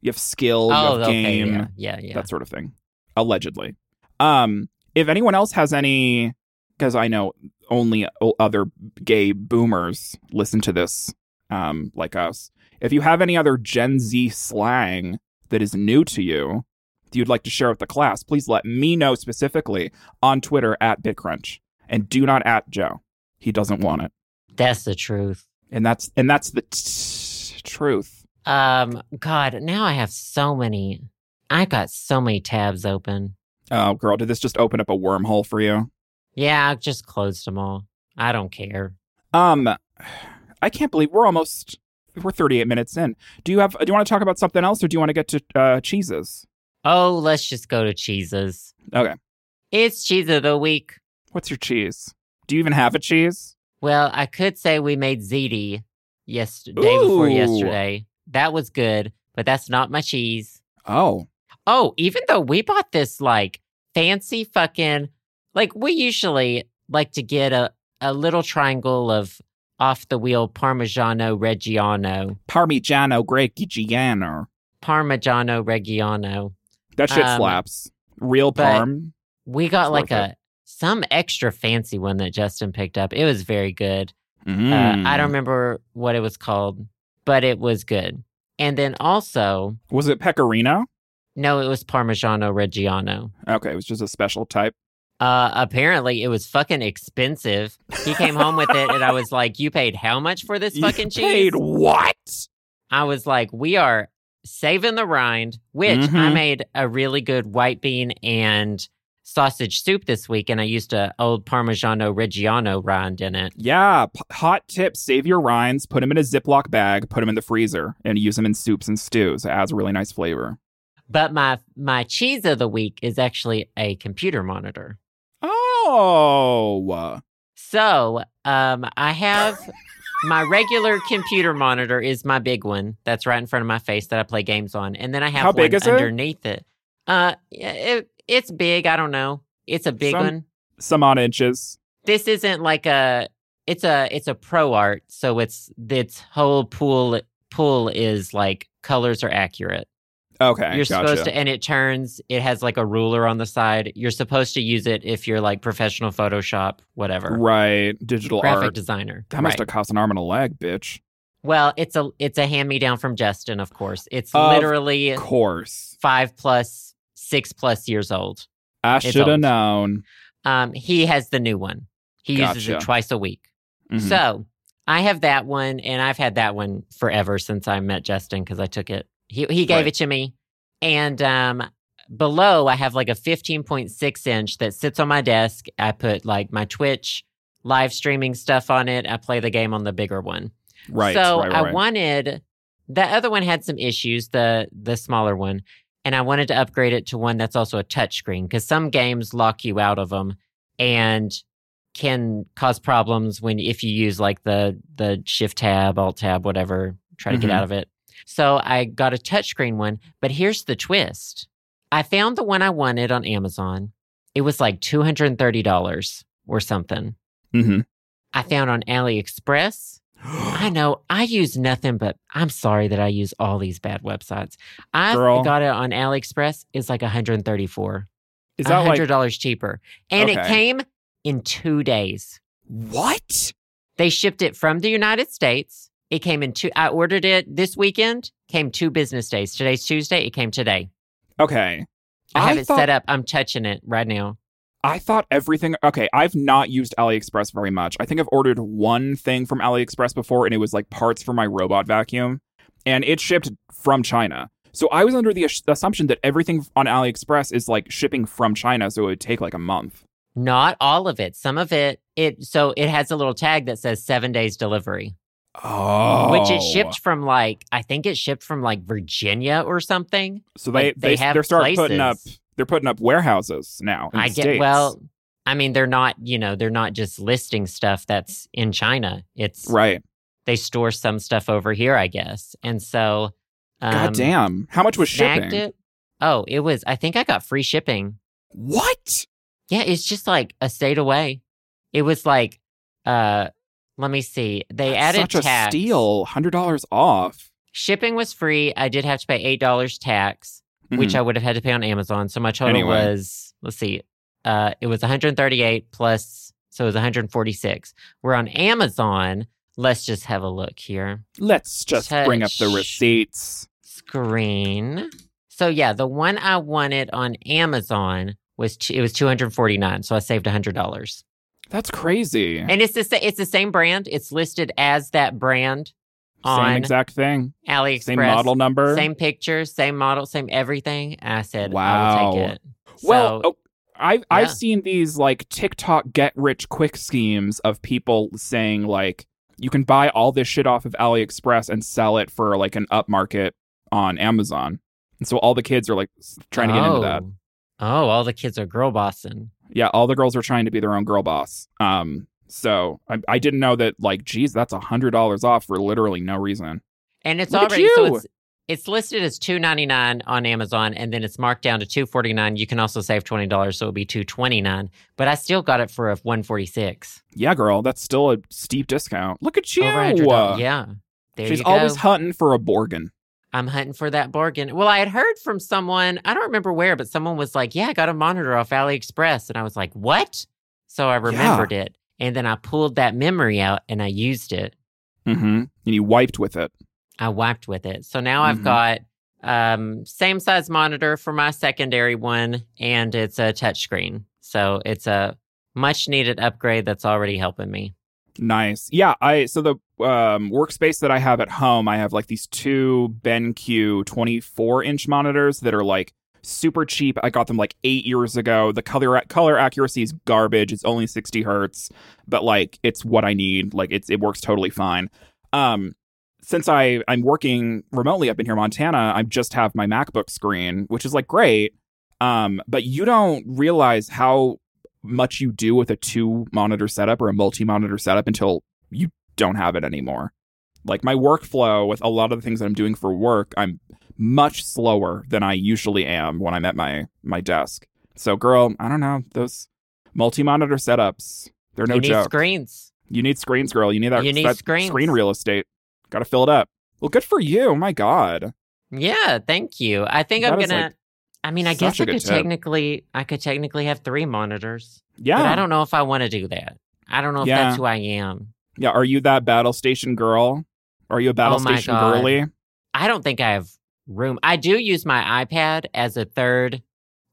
S2: you have skill, you
S1: Oh,
S2: have
S1: okay,
S2: game,
S1: yeah, yeah, yeah.
S2: that sort of thing. Allegedly. Um, if anyone else has any, because I know only other gay boomers listen to this, um, like us. If you have any other Gen Z slang that is new to you that you'd like to share with the class, please let me know specifically on Twitter at BitCrunch, and do not at Joe. He doesn't want it,
S1: That's the truth.
S2: and that's and that's the t- truth.
S1: Um, God, now I have so many. I got so many tabs open.
S2: Oh, girl, did this just open up a wormhole for you?
S1: Yeah, I just closed them all. I don't care.
S2: Um, [sighs] I can't believe we're almost we're 38 minutes in. Do you have? Do you want to talk about something else, or do you want to get to uh, cheeses?
S1: Oh, let's just go to cheeses.
S2: Okay,
S1: It's cheese of the week.
S2: what's your cheese? Do you even have a cheese?
S1: Well, I could say we made ziti yes day before yesterday. That was good, but that's not my cheese.
S2: Oh,
S1: Oh, even though we bought this like fancy fucking like we usually like to get a a little triangle of off the wheel Parmigiano Reggiano.
S2: Parmigiano Reggiano.
S1: Parmigiano Reggiano.
S2: That shit
S1: Um,
S2: slaps. Real parm.
S1: We got
S2: It's
S1: like a some extra fancy one that Justin picked up. It was very good.
S2: Mm.
S1: Uh, I don't remember what it was called, but it was good. And then also,
S2: Was it pecorino?
S1: no, it was Parmigiano Reggiano.
S2: Okay, it was just a special type.
S1: Uh, apparently, it was fucking expensive. He came home with it, and I was like, "You paid how much for this [laughs]
S2: You
S1: fucking cheese?"
S2: paid what?
S1: I was like, "We are saving the rind." Which I
S2: Mhm.
S1: made a really good white bean and sausage soup this week, and I used a old Parmigiano Reggiano rind in it.
S2: Yeah, p- hot tip: save your rinds, put them in a Ziploc bag, put them in the freezer, and use them in soups and stews. It adds a really nice flavor.
S1: But my my cheese of the week is actually a computer monitor.
S2: Oh,
S1: So, um, I have my regular computer monitor is my big one that's right in front of my face that I play games on, and then I have
S2: How
S1: one
S2: is it?
S1: underneath it. Uh, yeah, it, it's big. I don't know. It's a big
S2: Some-
S1: one.
S2: some odd inches.
S1: This isn't like a. It's a. It's a ProArt, so it's its whole pool pool is like colors are accurate.
S2: Okay,
S1: you're
S2: gotcha.
S1: supposed to, and it turns. It has like a ruler on the side. You're supposed to use it if you're like professional Photoshop, whatever,
S2: right, digital
S1: graphic
S2: art.
S1: designer.
S2: That must
S1: right.
S2: have cost an arm and a leg, bitch.
S1: Well, it's a it's a hand me down from Justin, of course. It's
S2: Of
S1: literally
S2: Of course,
S1: five plus six plus years old.
S2: I should have known.
S1: Um, he has the new one. He uses it twice a week.
S2: Mhm.
S1: So I have that one, and I've had that one forever since I met Justin because I took it. He he gave
S2: Right.
S1: it to me, and um, below I have like a 15.6 inch that sits on my desk. I put like my Twitch live streaming stuff on it. I play the game on the bigger one.
S2: right,
S1: So
S2: right, right,
S1: I wanted the other one had some issues, the the smaller one, and I wanted to upgrade it to one that's also a touchscreen because some games lock you out of them and can cause problems when if you use like the the shift tab, alt tab, whatever, try to get
S2: Mhm.
S1: out of it. So I got a touchscreen one, but here's the twist. I found the one I wanted on Amazon. It was like $230 or something.
S2: Mhm.
S1: I found on AliExpress. [gasps] I know I use nothing but I'm sorry that I use all these bad websites. I
S2: Girl.
S1: got it on AliExpress. It's like 134.
S2: Is that like
S1: $100 cheaper. And it came in 2 days.
S2: what?
S1: They shipped it from the United States. It came in two I ordered it this weekend, came 2 business days. Today's Tuesday, it came today.
S2: Okay,
S1: I have
S2: I
S1: it set up. I'm touching it right now.
S2: I thought everything. Okay, I've not used AliExpress very much. I think I've ordered one thing from AliExpress before, and it was like parts for my robot vacuum, and it shipped from China. So I was under the ass- assumption that everything on AliExpress is like shipping from China, so it would take like a month.
S1: Not all of it. Some of it, it so it has a little tag that says seven days delivery,
S2: Oh,
S1: which it shipped from like I think it shipped from like Virginia or something.
S2: So they
S1: like, they
S2: they
S1: have
S2: they're starting putting up they're putting up warehouses now. In
S1: I get
S2: States.
S1: well. I mean, they're not. You know, they're not just listing stuff that's in China. It's
S2: right.
S1: they store some stuff over here, I guess. And so, um,
S2: God damn, how much was shipping?
S1: it. Oh, it was. I think I got free shipping.
S2: What?
S1: Yeah, it's just like a state away. It was like, uh, let me see. They
S2: That's
S1: added
S2: such
S1: tax.
S2: a steal, hundred dollars off.
S1: Shipping was free. I did have to pay eight dollars tax, which
S2: Mhm.
S1: I would have had to pay on Amazon. So my total
S2: Anyway.
S1: was let's see, uh, it was 138 plus, so it was 146. We're on Amazon. Let's just have a look here.
S2: Let's just bring up the receipts.
S1: Screen. So yeah, the one I wanted on Amazon was t- it was 249. So I saved hundred dollars.
S2: That's crazy.
S1: And it's the sa- it's the same brand. It's listed as that brand
S2: Same exact thing.
S1: AliExpress.
S2: Same model number.
S1: same pictures, same model, same everything. I said, I
S2: Wow.
S1: will take it.
S2: Well, oh, I've I've seen these like TikTok get rich quick schemes of people saying like you can buy all this shit off of AliExpress and sell it for like an upmarket on Amazon. And so all the kids are like trying to get into that.
S1: oh. Oh, all the kids are girl bossing.
S2: Yeah, all the girls are trying to be their own girl boss. Um, so I, I didn't know that like, geez, that's a hundred dollars off for literally no reason.
S1: And it's
S2: Look
S1: already so it's it's listed as two ninety nine on Amazon, and then it's marked down to two forty nine. You can also save twenty dollars, so it'll be two twenty nine. But I still got it for a one forty six.
S2: Yeah, girl, that's still a steep discount. Look at you.
S1: Over. Yeah, there
S2: She's
S1: you go.
S2: always hunting for a Borgin.
S1: I'm hunting for that bargain. Well, I had heard from someone, I don't remember where, but someone was like, Yeah, I got a monitor off AliExpress. And I was like, What? So I remembered it. And then I pulled that memory out and I used it.
S2: Mm-hmm. And you wiped with it.
S1: I wiped with it. So now I've
S2: Mhm.
S1: got um same size monitor for my secondary one and it's a touchscreen. So it's a much needed upgrade that's already helping me.
S2: Nice. Yeah, I so the um, workspace that I have at home, I have like these two BenQ 24 inch monitors that are like super cheap. I got them like eight years ago. The color color accuracy is garbage. It's only 60 hertz, but like it's what I need. Like it's it works totally fine. Um, since I I'm working remotely up in here, Montana, I just have my MacBook screen, which is like great. Um, but you don't realize how much you do with a two monitor setup or a multi monitor setup until you don't have it anymore. Like my workflow with a lot of the things that I'm doing for work, I'm much slower than I usually am when I'm at my my desk. So girl, I don't know, those multi monitor setups, they're no
S1: you need
S2: joke.
S1: screens.
S2: You need screens, girl. You need that,
S1: You need
S2: that
S1: screens.
S2: screen real estate. Got to fill it up. Well, good for you. My God.
S1: Yeah, thank you. I think
S2: That
S1: I'm gonna
S2: like,
S1: I mean, I
S2: such
S1: guess I could
S2: tip.
S1: technically I could technically have three monitors.
S2: Yeah.
S1: But I don't know if I want to do that. I don't know if
S2: Yeah.
S1: that's who I am.
S2: yeah. Are you that battle station girl? Are you a battle
S1: Oh
S2: station
S1: God.
S2: girly?
S1: I don't think I have room. I do use my iPad as a third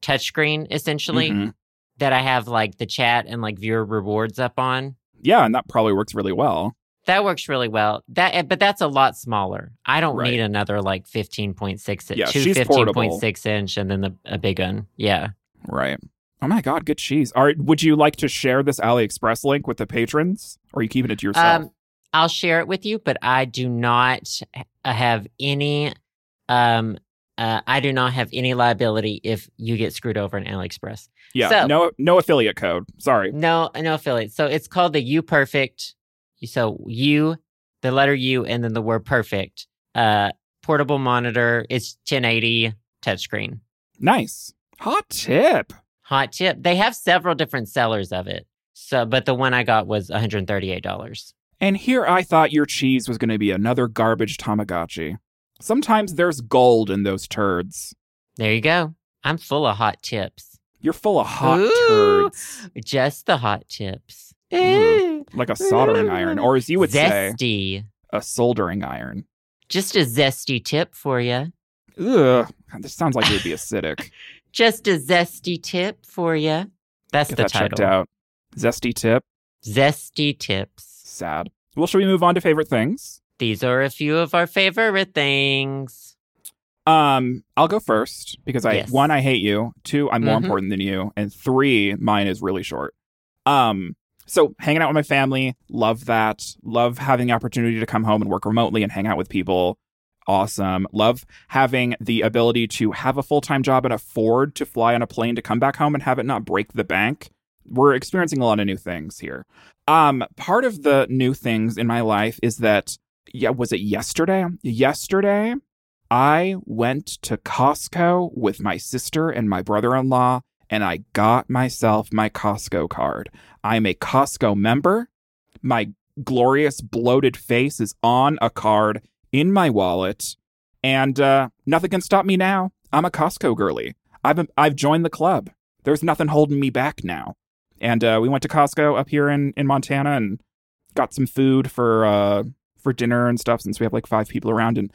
S1: touchscreen, essentially,
S2: Mhm.
S1: that I have like the chat and like viewer rewards up on.
S2: Yeah, and that probably works really well.
S1: That works really well. That, but that's a lot smaller. I don't
S2: Right.
S1: need another like fifteen point six,
S2: Yeah,
S1: two fifteen point six inch, and then the a big one. Yeah.
S2: Right. Oh my God, good cheese. All right, would you like to share this AliExpress link with the patrons, or are you keeping it to yourself?
S1: Um, I'll share it with you, but I do not have any. Um, uh, I do not have any liability if you get screwed over in AliExpress.
S2: yeah,
S1: so-
S2: no, no affiliate code. Sorry.
S1: No, no affiliate. So it's called the U Perfect. So U, the letter U, and then the word perfect. Uh, portable monitor. It's 1080 touchscreen.
S2: Nice. Hot tip.
S1: Hot tip. They have several different sellers of it. So, but the one I got was $138.
S2: And here I thought your cheese was going to be another garbage Tamagotchi. Sometimes there's gold in those turds.
S1: There you go. I'm full of hot tips.
S2: You're full of hot
S1: Ooh.
S2: turds,
S1: Just the hot tips.
S2: Ooh. like a soldering iron, or as you would say,
S1: zesty.
S2: a soldering iron.
S1: Just a zesty tip for you.
S2: Ugh, this sounds like it would be acidic. [laughs]
S1: Just a zesty tip for you. That's
S2: Get
S1: the
S2: that
S1: title.
S2: checked out. Zesty tip.
S1: Zesty tips.
S2: Sad. Well, should we move on to favorite things?
S1: These are a few of our favorite things.
S2: Um, I'll go first because I
S1: Yes.
S2: one I hate you, two I'm more
S1: Mhm.
S2: important than you, and three mine is really short. Um, so hanging out with my family, love that. Love having the opportunity to come home and work remotely and hang out with people. Awesome. Love having the ability to have a full time job and afford to fly on a plane to come back home and have it not break the bank. We're experiencing a lot of new things here. Um, part of the new things in my life is that yeah, was it yesterday? Yesterday, I went to Costco with my sister and my brother in law, and I got myself my Costco card. I'm a Costco member. My glorious bloated face is on a card in my wallet, and uh, nothing can stop me now. I'm a Costco girly. I've I've joined the club. There's nothing holding me back now. And uh, we went to Costco up here in, in Montana and got some food for uh, for dinner and stuff since we have like five people around. And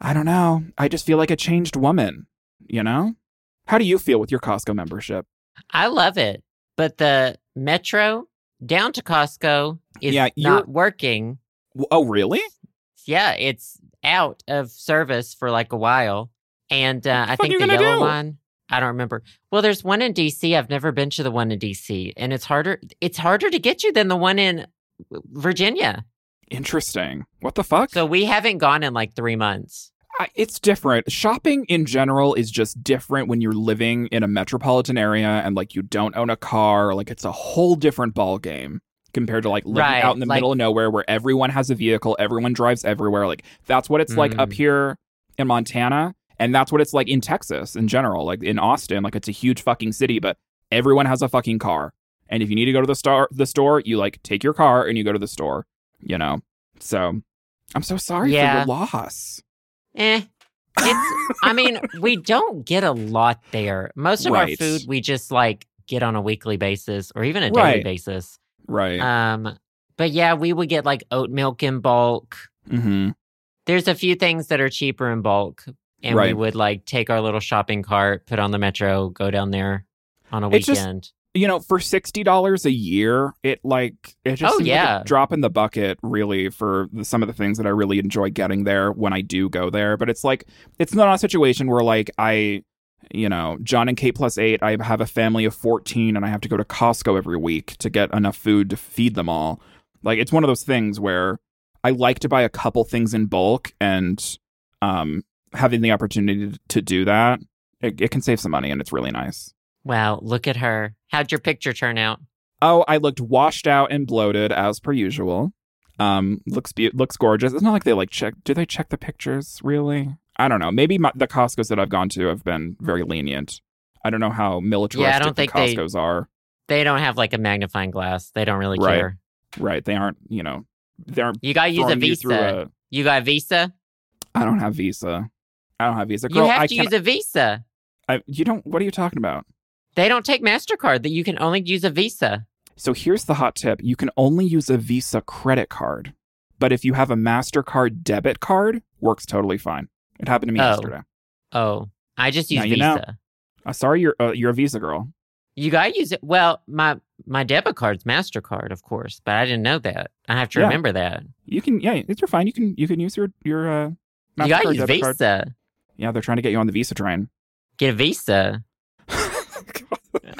S2: I don't know. I just feel like a changed woman. You know? How do you feel with your Costco membership?
S1: I love it. But the metro down to Costco is
S2: Yeah,
S1: not working.
S2: Oh, really?
S1: Yeah, it's out of service for like a while. And uh, I think the yellow
S2: do?
S1: one, I don't remember. Well, there's one in DC. I've never been to the one in DC, and it's harder. It's harder to get you than the one in Virginia.
S2: Interesting. What the fuck?
S1: So we haven't gone in like three months.
S2: I, it's different. Shopping in general is just different when you're living in a metropolitan area and like you don't own a car. Like it's a whole different ball game compared to like living
S1: Right,
S2: out in the
S1: like-
S2: middle of nowhere where everyone has a vehicle, everyone drives everywhere. Like that's what it's like up
S1: Mm.
S2: here in Montana, and that's what it's like in Texas in general. Like in Austin, like it's a huge fucking city, but everyone has a fucking car. And if you need to go to the store, the store, you like take your car and you go to the store. You know. So I'm so sorry
S1: Yeah.
S2: for your loss.
S1: Eh. It's, I mean, we don't get a lot there. Most of
S2: Right.
S1: our food we just like get on a weekly basis or even a daily
S2: Right.
S1: basis.
S2: Right.
S1: Um, but yeah, we would get like oat milk in bulk.
S2: mm-hmm.
S1: There's a few things that are cheaper in bulk, and we would like take our little shopping cart, put on the metro, go down there on a
S2: It's just-
S1: weekend.
S2: You know, for sixty dollars a year, it like it just
S1: Oh,
S2: seems like a drop in the bucket, really, for the, some of the things that I really enjoy getting there when I do go there. But it's like it's not a situation where like I, you know, John and Kate plus eight. I have a family of fourteen, and I have to go to Costco every week to get enough food to feed them all. Like it's one of those things where I like to buy a couple things in bulk, and um, having the opportunity to do that, it, it can save some money, and it's really nice.
S1: Wow, look at her. How'd your picture turn out?
S2: Oh, I looked washed out and bloated as per usual. Um, looks be- looks gorgeous. It's not like they like check. Do they check the pictures really? I don't know. Maybe my, the Costco's that I've gone to have been very lenient. I don't know how militaristic
S1: don't
S2: the
S1: think they-
S2: Costco's are.
S1: They don't have like a magnifying glass. They don't really
S2: Right.
S1: care.
S2: Right? They aren't. You know, they aren't.
S1: You gotta use a
S2: throwing you
S1: Visa.
S2: a-
S1: You got a Visa?
S2: I don't have Visa. I don't have Visa. Girl,
S1: you have to use a Visa.
S2: I, you don't. What are you talking about?
S1: They don't take MasterCard, that you can only use a Visa.
S2: So here's the hot tip: you can only use a Visa credit card, but if you have a Mastercard debit card, works totally fine. It happened to me
S1: Oh.
S2: yesterday.
S1: Oh, I just use Visa.
S2: know. Uh, sorry, you're uh, you're a Visa girl.
S1: You gotta use it. Well, my my debit card's Mastercard, of course, but I didn't know that. I have to
S2: Yeah.
S1: remember that.
S2: You can yeah, it's you're fine. You can you can use your your uh,
S1: you gotta use
S2: debit card.
S1: Visa.
S2: Yeah, they're trying to get you on the Visa train.
S1: Get a Visa. [laughs]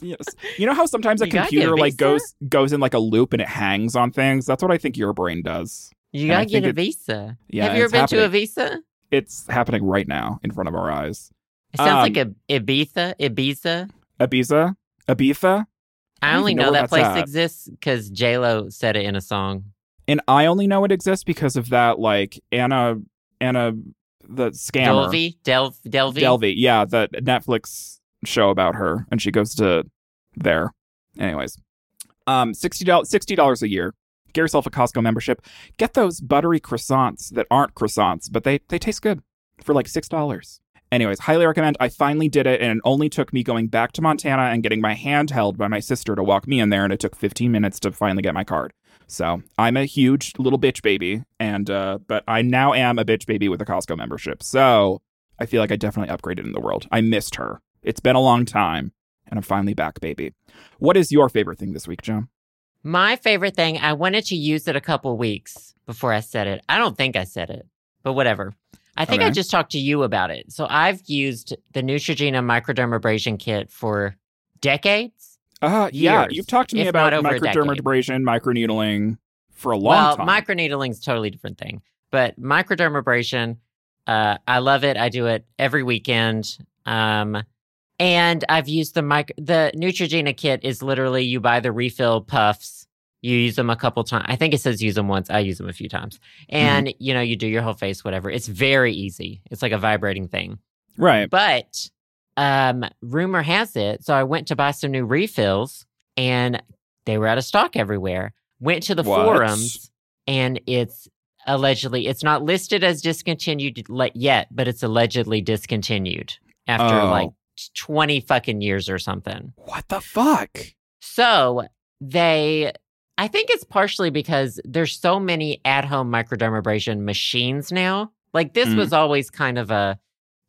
S2: yes. You know how sometimes a
S1: You
S2: computer like goes goes in like a loop and it hangs on things. That's what I think your brain does.
S1: You gotta get a Visa.
S2: Yeah,
S1: have you ever been to a. Visa?
S2: It's happening right now in front of our eyes.
S1: It sounds
S2: Um,
S1: like a Ibiza. Ibiza.
S2: Ibiza, Ibiza, I
S1: I only
S2: know
S1: know, that place
S2: at.
S1: exists because J Lo said it in a song.
S2: and I only know it exists because of that like Anna Anna the scammer.
S1: Delvey, Del Delvey.
S2: Delvey, yeah, the Netflix show about her, and she goes to there. Anyways, um, sixty dollars sixty dollars a year. Get yourself a Costco membership. Get those buttery croissants that aren't croissants, but they they taste good for like six dollars. Anyways, highly recommend. I finally did it, and it only took me going back to Montana and getting my hand held by my sister to walk me in there, and it took 15 minutes to finally get my card. So I'm a huge little bitch baby, and uh, but I now am a bitch baby with a Costco membership. So I feel like I definitely upgraded in the world. I missed her. It's been a long time, and I'm finally back, baby. What is your favorite thing this week, Joe?
S1: My favorite thing, I wanted to use it a couple weeks before I said it. I don't think I said it, but whatever. I think I just talked to you about it. So I've used the Neutrogena microdermabrasion kit for decades.
S2: Uh, yeah, you've talked to me about
S1: not over a decade.
S2: microdermabrasion, microneedling for a long
S1: well,
S2: time.
S1: Well, microneedling is totally different thing, but microdermabrasion, uh, I love it. I do it every weekend. Um, and I've used the mic. The Neutrogena kit is literally you buy the refill puffs. You use them a couple times. I think it says use them once. I use them a few times, and you know you do your whole face, whatever. It's very easy. It's like a vibrating thing.
S2: right.
S1: But um, rumor has it. So I went to buy some new refills, and they were out of stock everywhere. Went to the
S2: What?
S1: forums, and it's allegedly it's not listed as discontinued yet, but it's allegedly discontinued after
S2: Oh.
S1: like twenty fucking years or something.
S2: What the fuck?
S1: So they, I think it's partially because there's so many at home microdermabrasion machines now. Like this
S2: Mm.
S1: was always kind of a,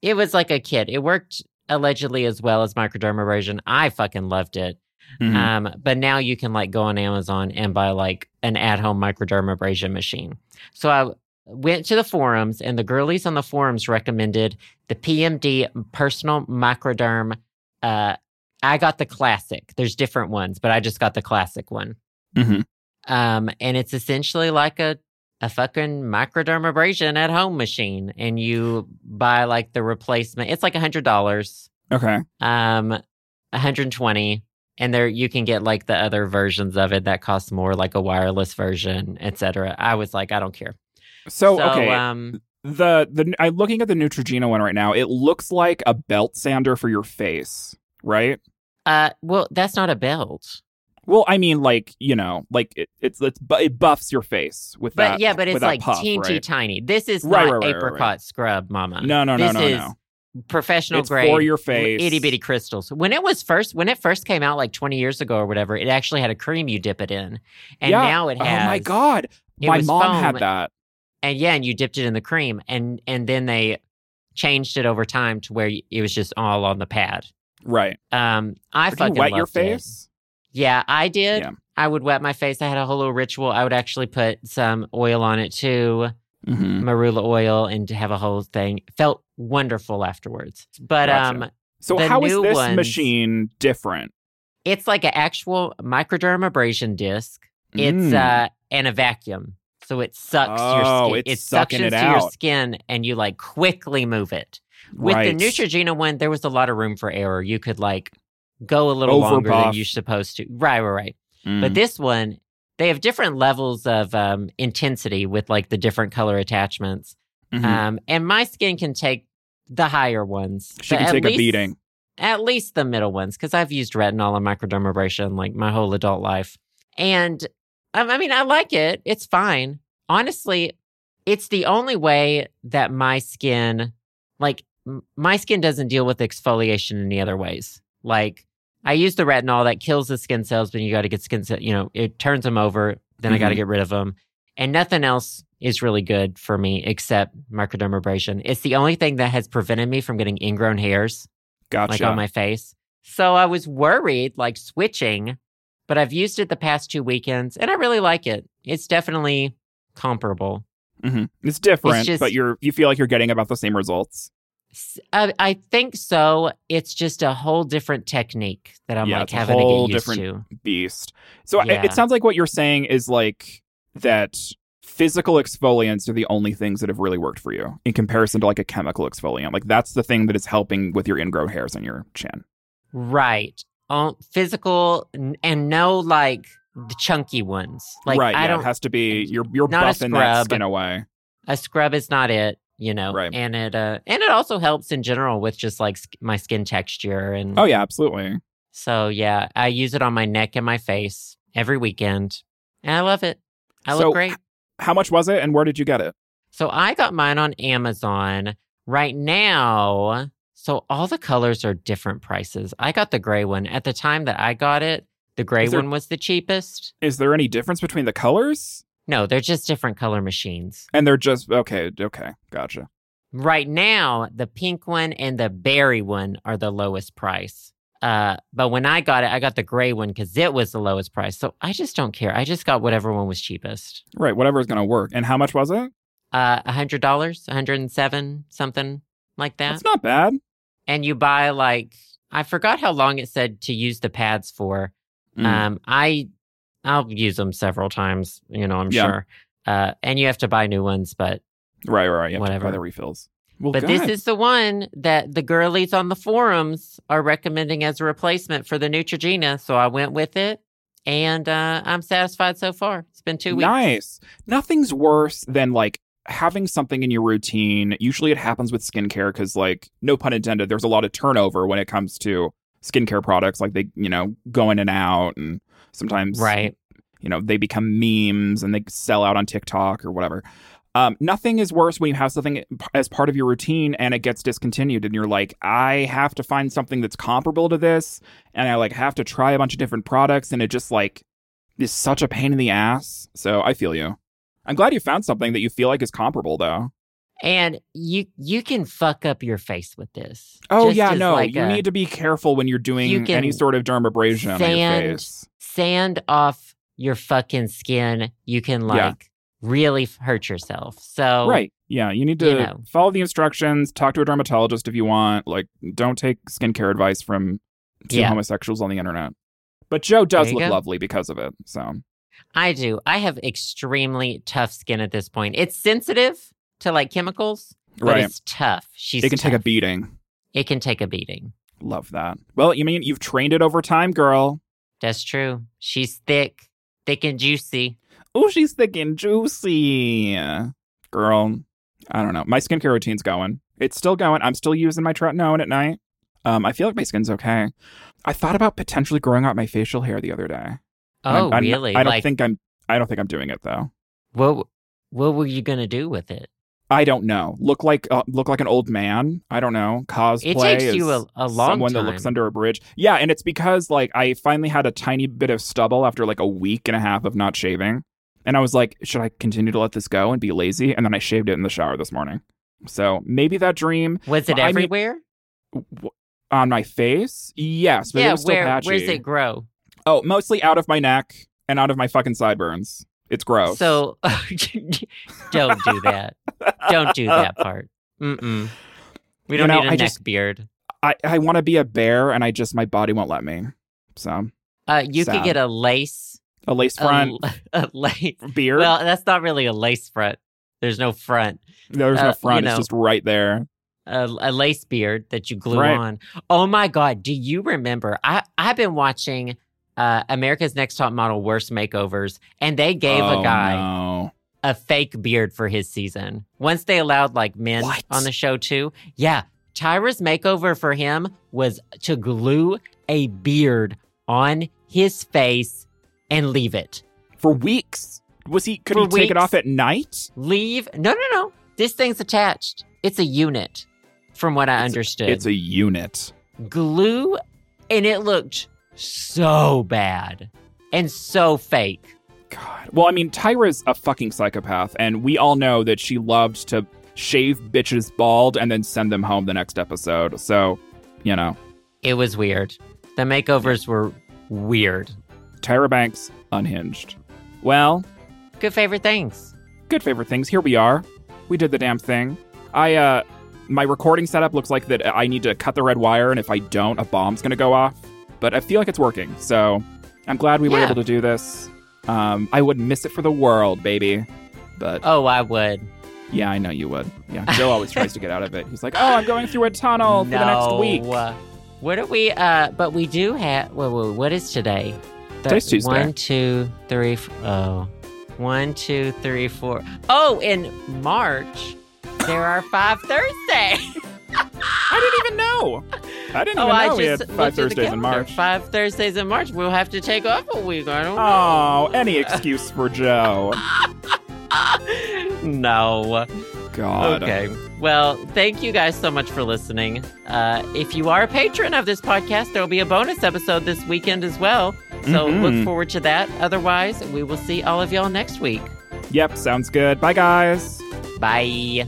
S1: it was like a kit. It worked allegedly as well as microdermabrasion. I fucking loved it.
S2: Mhm.
S1: Um, but now you can like go on Amazon and buy like an at home microdermabrasion machine. So I went to the forums and the girlies on the forums recommended the PMD personal microderm. Uh, I got the classic. There's different ones, but I just got the classic one.
S2: Mhm.
S1: Um, and it's essentially like a a fucking microdermabrasion at home machine, and you buy like the replacement. It's like a hundred dollars
S2: Okay.
S1: um 120 and there you can get like the other versions of it that cost more like a wireless version etc i was like i don't care
S2: So, okay,
S1: um
S2: the the I'm looking at the Neutrogena one right now. It looks like a belt sander for your face, right?
S1: uh well that's not a belt
S2: Well, I mean, like you know, like it, it's it's it buffs your face with that.
S1: but
S2: that.
S1: yeah but it's like
S2: puff,
S1: teensy
S2: right?
S1: tiny this is
S2: Right,
S1: not
S2: right,
S1: apricot scrub mama
S2: No, no, no,
S1: this
S2: no,
S1: is
S2: no.
S1: professional
S2: It's
S1: grade
S2: for your face.
S1: itty bitty crystals when it was first when it first came out like 20 years ago or whatever it actually had a cream you dip it in and
S2: Yeah.
S1: now it has
S2: Oh my god, my mom had that.
S1: and yeah, and you dipped it in the cream, and and then they changed it over time to where it was just all on the pad.
S2: Right.
S1: Um, I
S2: Did you
S1: fucking
S2: wet your
S1: face. it. Yeah, I did.
S2: Yeah.
S1: I would wet my face. I had a whole little ritual. I would actually put some oil on it too,
S2: Mm-hmm.
S1: marula oil, and have a whole thing. Felt wonderful afterwards. But
S2: Gotcha.
S1: um,
S2: So
S1: The
S2: how is this
S1: ones-
S2: machine different?
S1: it's like an actual microdermabrasion disc. It's
S2: Mm.
S1: uh and a vacuum. So it sucks your
S2: Oh,
S1: skin.
S2: it's
S1: it suctions
S2: it
S1: to your skin and you like quickly move it. With
S2: right.
S1: the Neutrogena one, there was a lot of room for error. You could like go a little longer than you're supposed to. Right, right, right.
S2: Mm.
S1: But this one, they have different levels of um, intensity with like the different color attachments.
S2: Mhm.
S1: Um, and my skin can take the higher ones.
S2: she can take
S1: least-
S2: a beating.
S1: At least the middle ones, because I've used retinol and microdermabrasion like my whole adult life. And um, I mean, I like it. It's fine. Honestly, it's the only way that my skin, like, m- my skin doesn't deal with exfoliation any other ways. Like, I use the retinol that kills the skin cells, but you got to get skin cells, you know, it turns them over. Then I got to get rid of them. And nothing else is really good for me except microdermabrasion. It's the only thing that has prevented me from getting ingrown hairs
S2: Gotcha.
S1: like on my face. So I was worried, like switching, but I've used it the past two weekends and I really like it. It's definitely comparable.
S2: Mhm. It's different,
S1: just-
S2: but you're you feel like you're getting about the same results.
S1: S- I, I think so. It's just a whole different technique that I'm
S2: Yeah,
S1: like
S2: it's a
S1: having
S2: whole
S1: to get used
S2: different-
S1: to.
S2: Beast. So I-
S1: Yeah.
S2: it sounds like what you're saying is like that physical exfoliants are the only things that have really worked for you in comparison to like a chemical exfoliant. Like that's the thing that is helping with your ingrown hairs on your chin.
S1: Right. Um, physical and no like the chunky ones. Like
S2: right.
S1: I
S2: yeah,
S1: don't
S2: it has to be you're you're buffing that skin away.
S1: a scrub is not it you know
S2: Right.
S1: and it uh and it also helps in general with just like my skin texture and
S2: Oh yeah, absolutely.
S1: so yeah i use it on my neck and my face every weekend and i love it i
S2: So,
S1: look great
S2: How much was it and where did you get it?
S1: so i got mine on amazon right now so all the colors are different prices i got the gray one at the time that i got it the gray
S2: there-
S1: one was the cheapest
S2: Is there any difference between the colors?
S1: No they're just different color machines
S2: And they're just okay, okay, gotcha.
S1: Right now, the pink one and the berry one are the lowest price. Uh, but when I got it, I got the gray one because it was the lowest price. So I just don't care. I just got whatever one was cheapest.
S2: Right, whatever is gonna work. And how much was it?
S1: uh, $100, 107 something like that.
S2: That's not bad.
S1: and you buy like I forgot how long it said to use the pads for.
S2: Mm.
S1: Um, I I'll use them several times. You know, I'm
S2: Yeah.
S1: sure. Uh, and you have to buy new ones, but
S2: right, right, right. You have to
S1: whatever.
S2: buy the refills. Well,
S1: but this is the one that the girlies on the forums are recommending as a replacement for the Neutrogena. So I went with it, and uh, I'm satisfied so far. It's been two weeks.
S2: Nice. Nothing's worse than like having something in your routine. Usually it happens with skincare because, like, no pun intended, there's a lot of turnover when it comes to skincare products. Like, they, you know, go in and out, and sometimes,
S1: Right.
S2: you know, they become memes and they sell out on TikTok or whatever. Um, nothing is worse when you have something as part of your routine and it gets discontinued and you're like, I have to find something that's comparable to this and I like have to try a bunch of different products and it just like is such a pain in the ass. So I feel you. I'm glad you found something that you feel like is comparable though.
S1: And you you can fuck up your face with this.
S2: Oh
S1: Just
S2: yeah, no,
S1: like
S2: you
S1: a-
S2: need to be careful when you're doing
S1: You
S2: any sort of dermabrasion on your
S1: sand-
S2: face.
S1: sand off your fucking skin, you can like
S2: Yeah.
S1: really hurt yourself. So
S2: Right. Yeah, you need to
S1: you know.
S2: follow the instructions, talk to a dermatologist if you want. Like, don't take skincare advice from two
S1: Yeah.
S2: homosexuals on the internet. But Joe does look
S1: go.
S2: lovely because of it. So,
S1: I do. I have extremely tough skin at this point. It's sensitive to like chemicals, but
S2: right.
S1: it's tough. She's
S2: It can take a beating.
S1: It can take a beating.
S2: Love that. Well, you mean you've trained it over time, girl?
S1: That's true. She's thick, thick and juicy.
S2: Oh, she's thick and juicy. Girl, I don't know. My skincare routine's going. It's still going. I'm still using my tretinoin at night. Um, I feel like my skin's okay. I thought about potentially growing out my facial hair the other day.
S1: Oh,
S2: I'm- I'm-
S1: really?
S2: I don't
S1: like,
S2: think I'm. I don't think I'm doing it though.
S1: what? What were you gonna do with it?
S2: I don't know. Look like uh, look like an old man. I don't know. Cosplay.
S1: It takes you a, a long
S2: someone
S1: time.
S2: that looks under a bridge. Yeah, and it's because like I finally had a tiny bit of stubble after like a week and a half of not shaving, and I was like, should I continue to let this go and be lazy? And then I shaved it in the shower this morning. So maybe that dream
S1: Was it
S2: Well, I mean,
S1: everywhere?
S2: w- on my face, yes, but it
S1: yeah.
S2: was still
S1: Where?
S2: patchy.
S1: Where's it grow?
S2: Oh, mostly out of my neck and out of my fucking sideburns. It's gross.
S1: So [laughs] don't do that. Don't do [laughs] that part. Mm-mm. We don't
S2: know,
S1: need a
S2: I
S1: neck
S2: just-
S1: beard.
S2: I I want to be a bear, and I just my body won't let me. So
S1: Uh, you could get a lace.
S2: a lace front,
S1: a [laughs] A, lace.
S2: beard.
S1: Well, that's not really a lace front. There's no front.
S2: No, there's
S1: uh,
S2: no
S1: you
S2: front.
S1: know.
S2: It's just right there.
S1: A, a lace beard that you glue
S2: Right.
S1: on. Oh my god! Do you remember? I I've been watching uh, America's Next Top Model Worst Makeovers, and they gave
S2: Oh,
S1: a guy
S2: no.
S1: a fake beard for his season. Once they allowed like men
S2: What?
S1: on the show too. Yeah. Tyra's makeover for him was to glue a beard on his face and leave it.
S2: for weeks. Was he? Could
S1: For
S2: he take it off at night?
S1: Leave. No, no, no. This thing's attached. It's a unit, from what I
S2: It's-
S1: understood.
S2: It's a unit.
S1: glue, and it looked so bad and so fake.
S2: God. Well, I mean, Tyra's a fucking psychopath, and we all know that she loved to shave bitches bald and then send them home the next episode. So, you know,
S1: It was weird. The makeovers were weird.
S2: Tyra Banks unhinged. Well,
S1: Good favorite things.
S2: good favorite things. Here we are. We did the damn thing. I uh my recording setup looks like that I need to cut the red wire and if I don't a bomb's to go off. But I feel like it's working. So, I'm glad we were able to do this. Um I wouldn't miss it for the world, baby. But
S1: Oh, I would.
S2: yeah, I know you would. Yeah, Joe always tries to get out of it. He's like, "Oh, I'm going through a tunnel for the [laughs] next week."
S1: No. What are we? Uh, but we do have. Whoa, whoa, what is today? The-
S2: Today's Tuesday.
S1: One, two, three. f- Oh, one, two, three, four. Oh, in March there are five Thursdays. [laughs]
S2: I didn't even know. I didn't
S1: oh,
S2: even know we had five Thursdays in. March.
S1: Five Thursdays in March. We'll have to take off a week. I don't
S2: Oh, any excuse for Joe. [laughs]
S1: no.
S2: God.
S1: Okay. Well, thank you guys so much for listening. Uh, if you are a patron of this podcast, there will be a bonus episode this weekend as well. So
S2: Mhm.
S1: look forward to that. Otherwise, we will see all of y'all next week.
S2: Yep, sounds good. Bye, guys.
S1: Bye.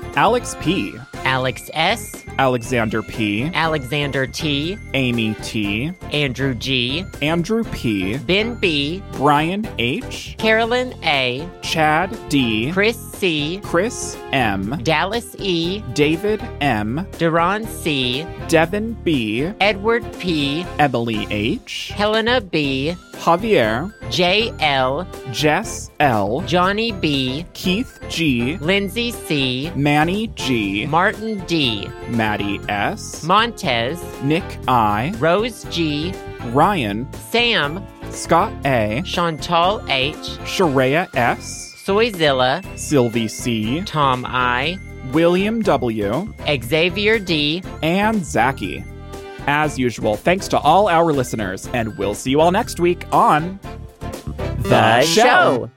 S2: Alex P.,
S1: Alex S.,
S2: Alexander P.,
S1: Alexander T.,
S2: Amy T.,
S1: Andrew G.,
S2: Andrew P.,
S1: Ben B.,
S2: Brian H.,
S1: Carolyn A.,
S2: Chad D.,
S1: Chris C.,
S2: Chris M.,
S1: Dallas E.,
S2: David M.,
S1: Duran C.,
S2: Devin B.,
S1: Edward P.,
S2: Emily H.,
S1: Helena B.,
S2: Javier,
S1: J L,
S2: Jess L.,
S1: Johnny B,
S2: Keith G.,
S1: Lindsay C,
S2: Manny G.,
S1: Martin D,
S2: Maddie S.,
S1: Montez,
S2: Nick I.,
S1: Rose G,
S2: Ryan,
S1: Sam,
S2: Scott A.,
S1: Chantal H,
S2: Sharia S.,
S1: Soyzilla,
S2: Sylvie C.,
S1: Tom I,
S2: William W.,
S1: Xavier D,
S2: and Zachy. As usual, thanks to all our listeners, and we'll see you all next week on
S1: The Show.